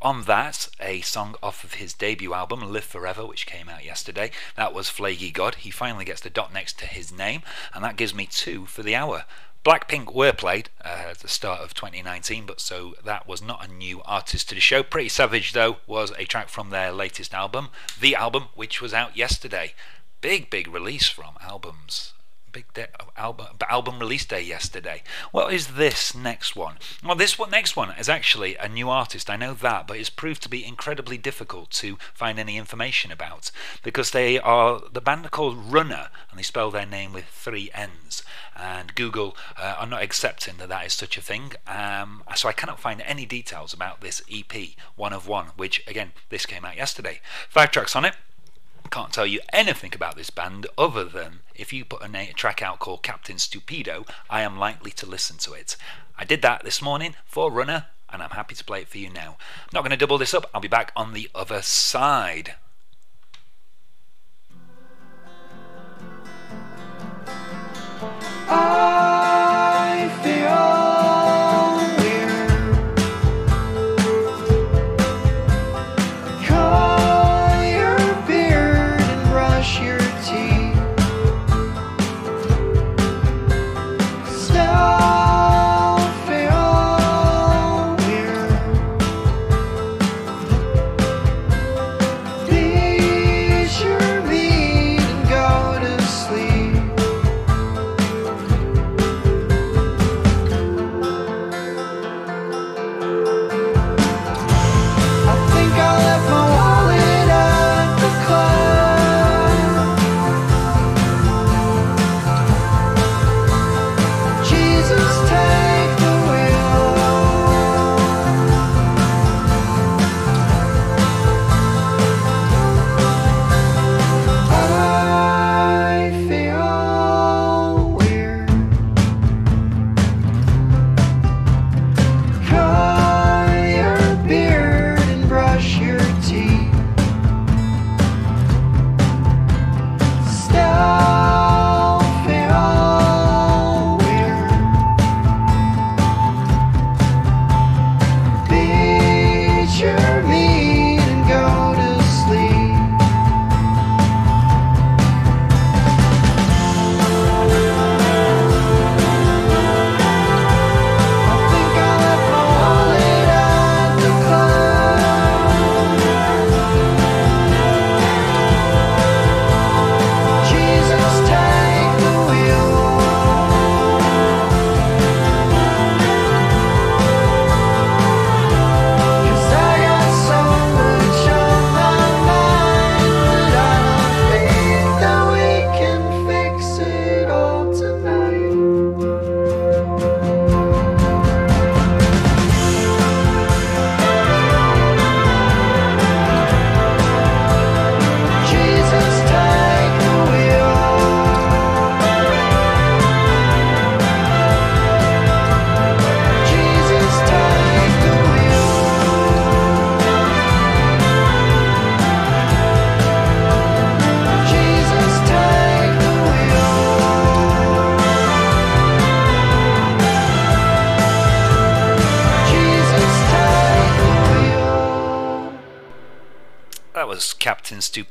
on that, a song off of his debut album, Live Forever, which came out yesterday. That was Flagey God. He finally gets the dot next to his name, and that gives me two for the hour. Blackpink were played uh, at the start of 2019, but so that was not a new artist to the show. Pretty Savage, though, was a track from their latest album, The Album, which was out yesterday. Big, big release from albums big day, album album release day yesterday. What is this next one? Well, this one next one is actually a new artist. I know that, but it's proved to be incredibly difficult to find any information about because they are the band are called Runnner and they spell their name with three N's. And Google uh, are not accepting that that is such a thing. Um, so I cannot find any details about this EP, One of One, which again this came out yesterday. Five tracks on it can't tell you anything about this band other than if you put a, track out called Captain Stupido, I am likely to listen to it. I did that this morning for Runnner, and I'm happy to play it for you now. I'm not going to double this up, I'll be back on the other side. I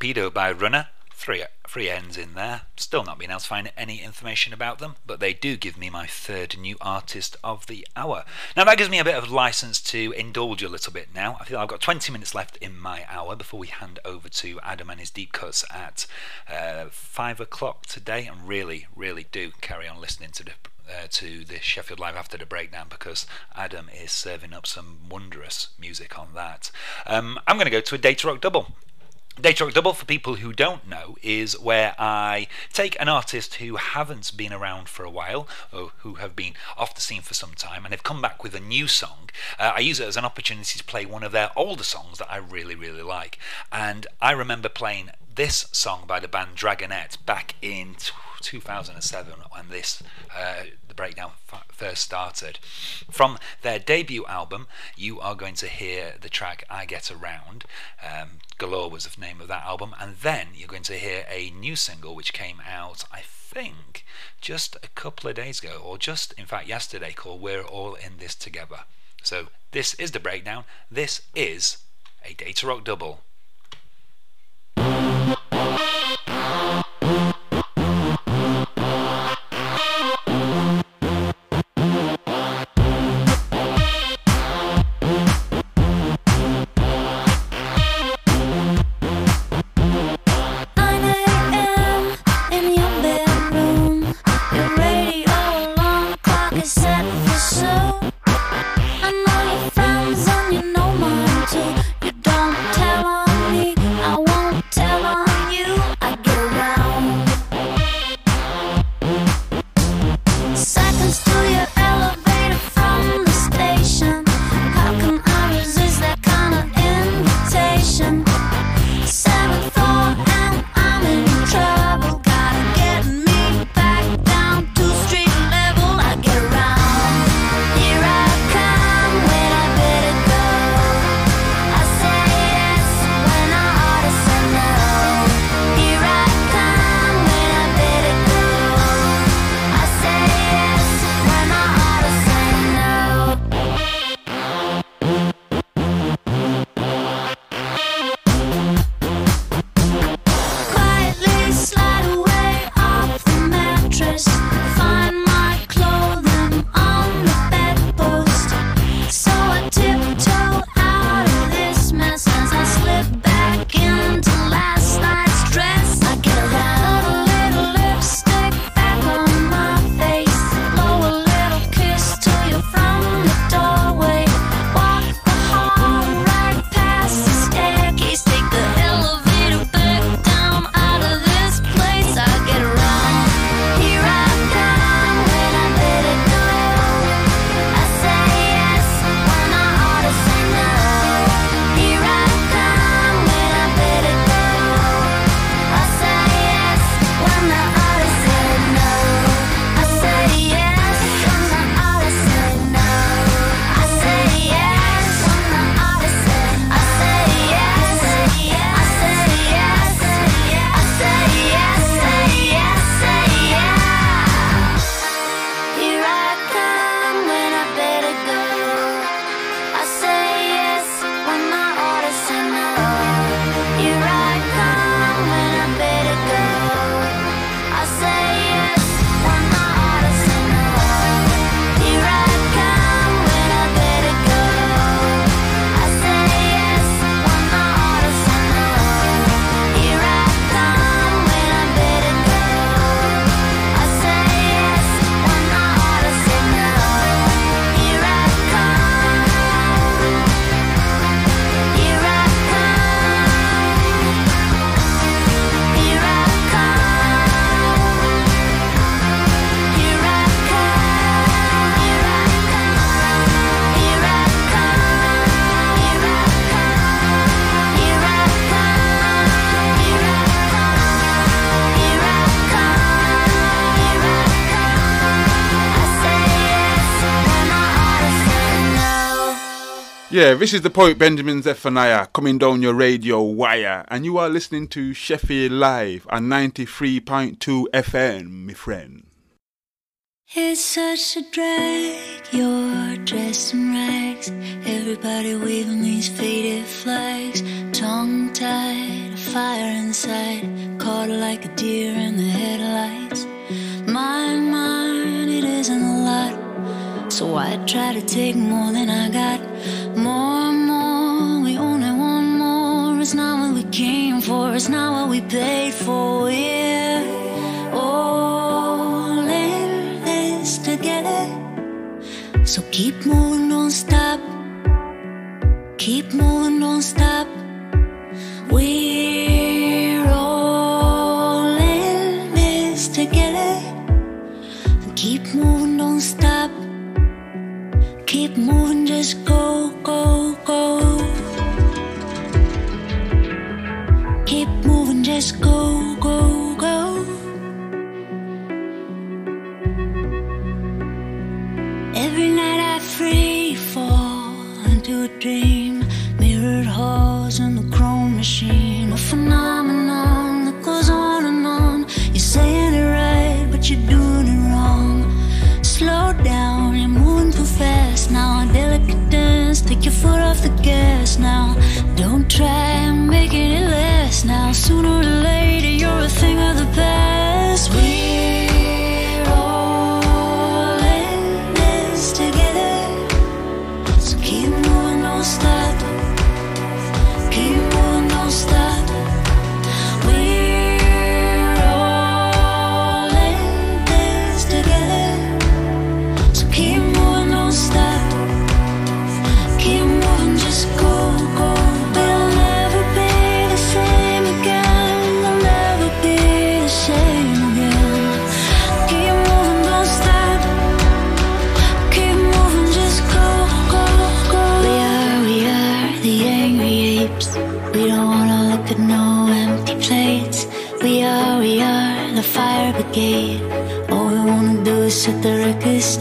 By Runnner. Three, three ends in there. Still not been able to find any information about them, but they do give me my third new artist of the hour. Now that gives me a bit of license to indulge a little bit now. I feel I've got 20 minutes left in my hour before we hand over to Adam and his deep cuts at uh, 5 o'clock today. And really, really do carry on listening to the uh, to the Sheffield Live after the breakdown because Adam is serving up some wondrous music on that. Um, I'm going to go to a Data Rock double. Data Rock Double, for people who don't know, is where I take an artist who haven't been around for a while, or who have been off the scene for some time, and they've come back with a new song. Uh, I use it as an opportunity to play one of their older songs that I really, really like. And I remember playing this song by the band Dragonette back in 2007 when this uh, breakdown first started. From their debut album, you are going to hear the track "I Get Around." Um, Galore was the name of that album, and then you're going to hear a new single which came out, I think, just a couple of days ago, or just in fact yesterday, called "We're All in This Together." So this is the breakdown. This is a Data Rock double. Yeah, this is the poet Benjamin Zephaniah coming down your radio wire, and you are listening to Sheffield Live on 93.2 FM, my friend. It's such a drag, you're dressed in rags. Everybody waving these faded flags. Tongue tied, a fire inside. Caught like a deer in the headlights. Mine, mine, it isn't a lot. So I try to take more than I got. More, and more, we only want more. It's not what we came for, it's not what we paid for. We're all in this together. So keep moving, don't stop. Keep moving, don't stop. Moving, just go, go, go. Keep moving, just go, go, go. Every night I free fall into a dream. Mirrored halls and the chrome machine. Fast now. Delicate dance, take your foot off the gas now. Don't try making it last now. Sooner or later, you're a thing of the past. We're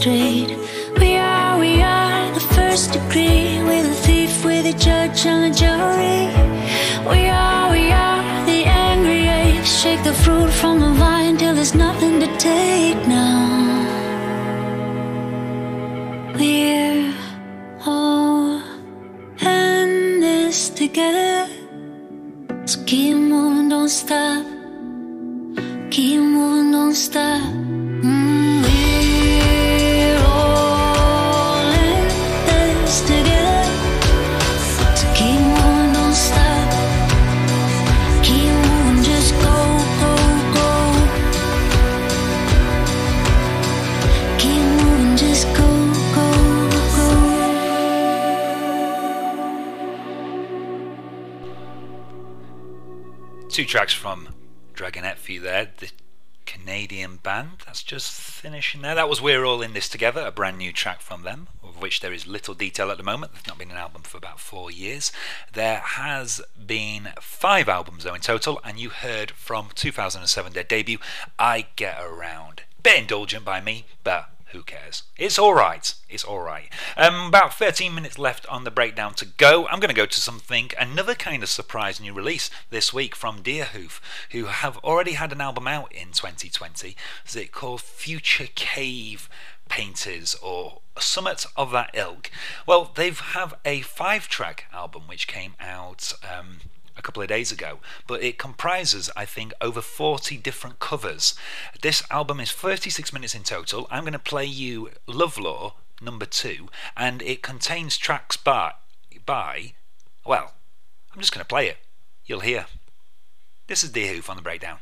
straight. We are, we are the first degree. We're the thief, we're the judge and the jury. Two tracks from Dragonette for you there, the Canadian band that's just finishing there. That was We're All in This Together, a brand new track from them, of which there is little detail at the moment. There's not been an album for about four years. There has been five albums though in total, and you heard from 2007 their debut, I Get Around. Bit indulgent by me, but who cares? It's alright. It's alright. Um, about 13 minutes left on the breakdown to go. I'm going to go to something, another kind of surprise new release this week from Deerhoof, who have already had an album out in 2020. Is it called Future Cave Painters or Summit of that ilk? Well, they have have a five track album which came out. Um, a couple of days ago, but it comprises, I think, over 40 different covers. This album is 36 minutes in total. I'm going to play you Love-Lore number two, and it contains tracks by, by well, I'm just going to play it. You'll hear. This is Deerhoof on the breakdown.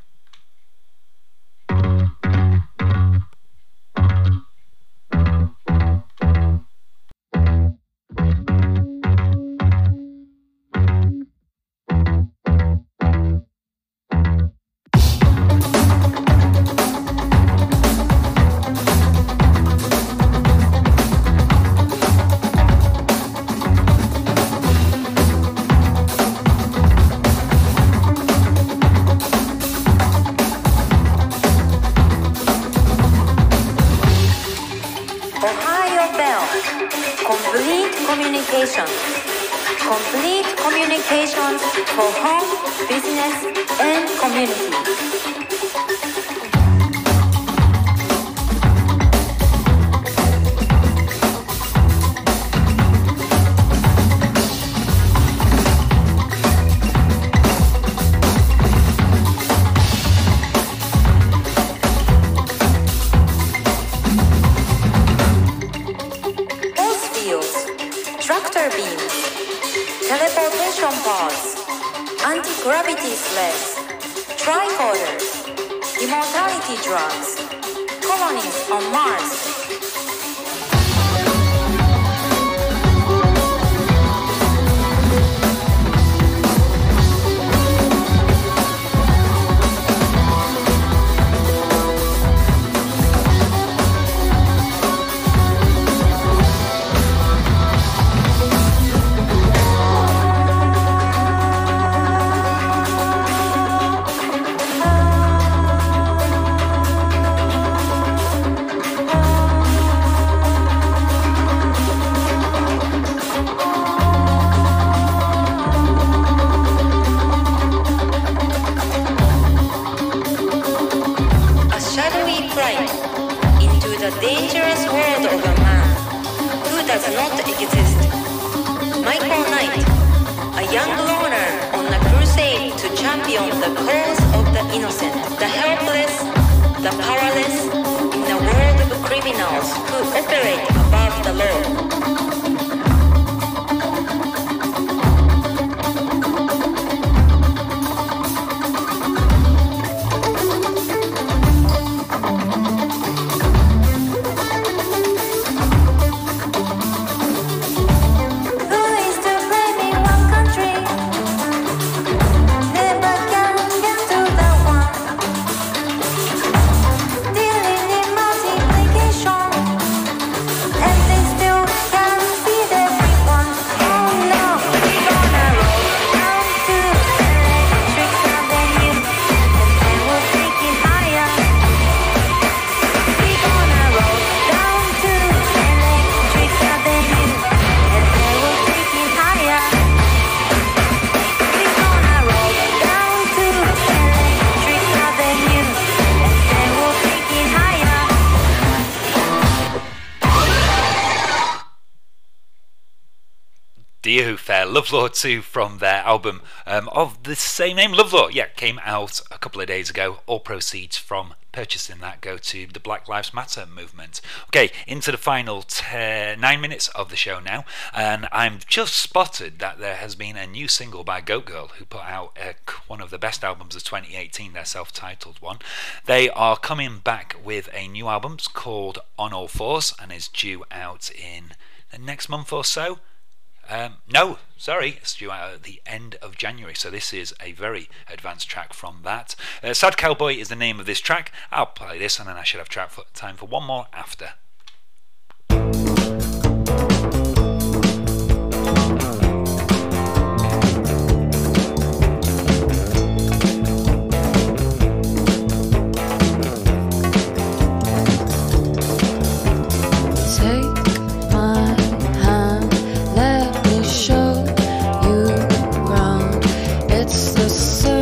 2, Fair Love-Lore 2 from their album um, of the same name, Love-Lore. Yeah, came out a couple of days ago. All proceeds from purchasing that go to the Black Lives Matter movement. Okay, into the final nine minutes of the show now, and I'm just spotted that there has been a new single by Goat Girl, who put out uh, one of the best albums of 2018, their self titled one. They are coming back with a new album it's called On All Fours and is due out in the next month or so. Um, no, sorry, at the end of January, so this is a very advanced track from that. Uh, Sad Cowboy is the name of this track. I'll play this, and then I should have track for, time for one more after. It's the same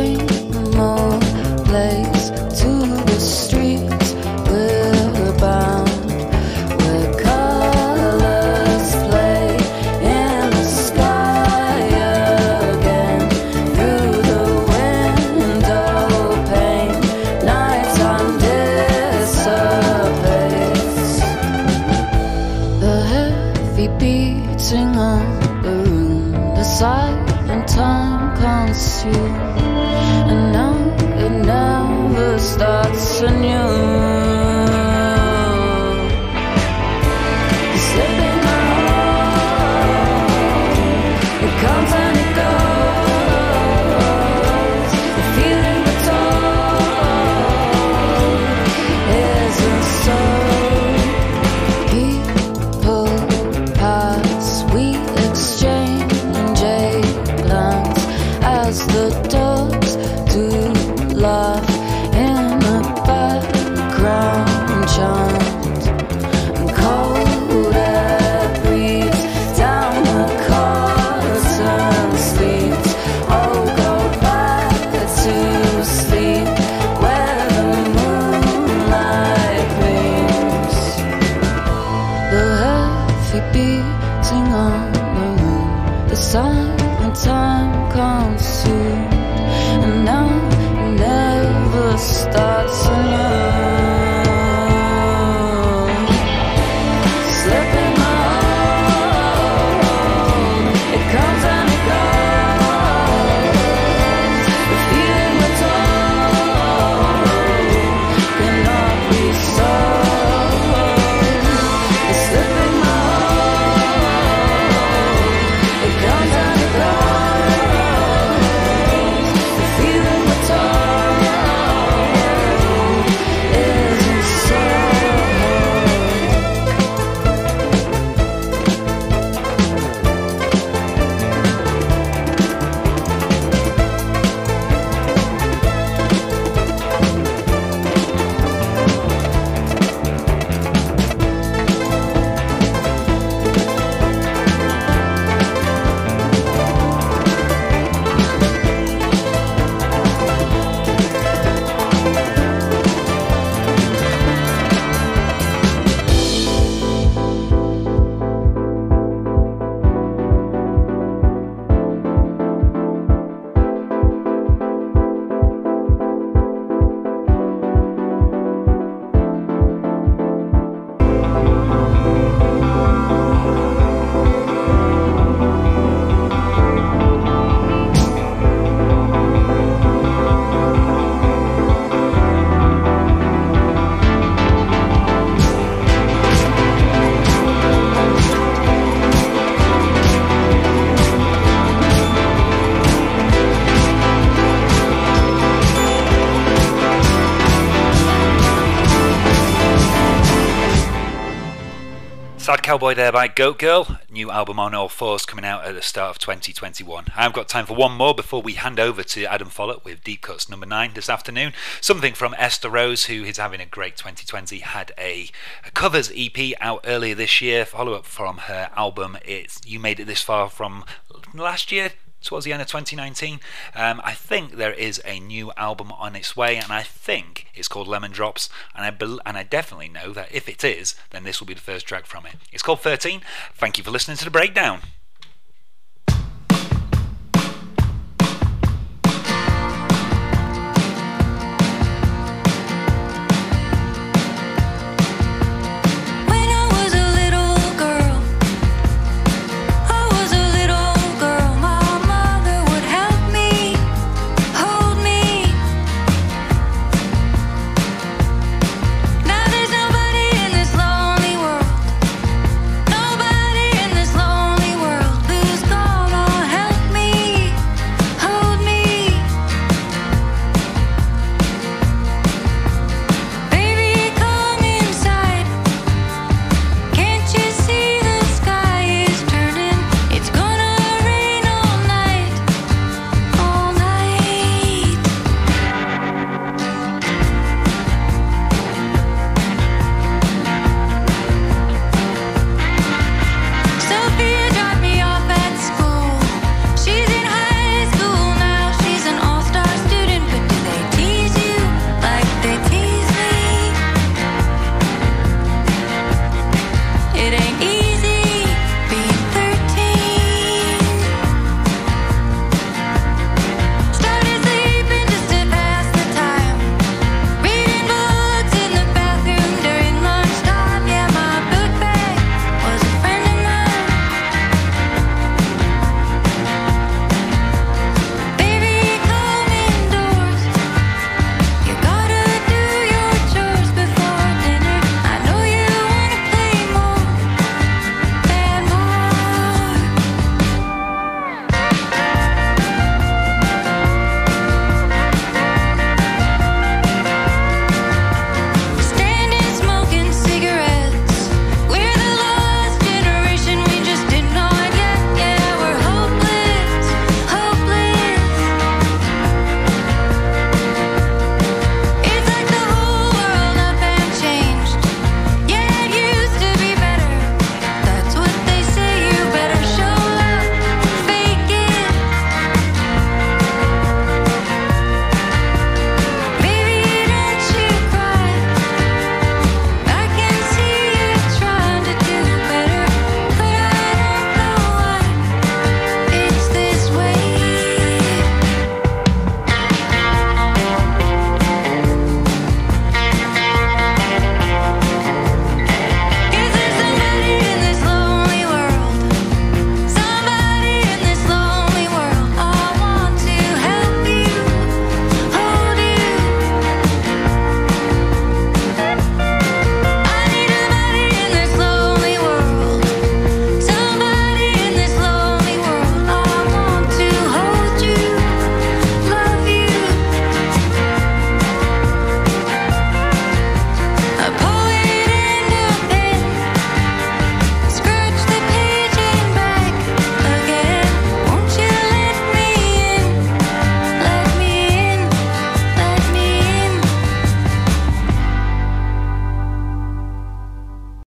Cowboy there by Goat Girl. New album on all fours coming out at the start of 2021. I've got time for one more before we hand over to Adam Follett with Deep Cuts number nine this afternoon. Something from Esther Rose, who is having a great 2020, had a, a covers EP out earlier this year, follow up from her album. It's You Made It This Far from last year, towards the end of 2019. Um, I think there is a new album on its way, and I think it's called Lemon Drops. And I bel and I definitely know that if it is, then this will be the first track from it. It's called 13. Thank you for listening to the breakdown.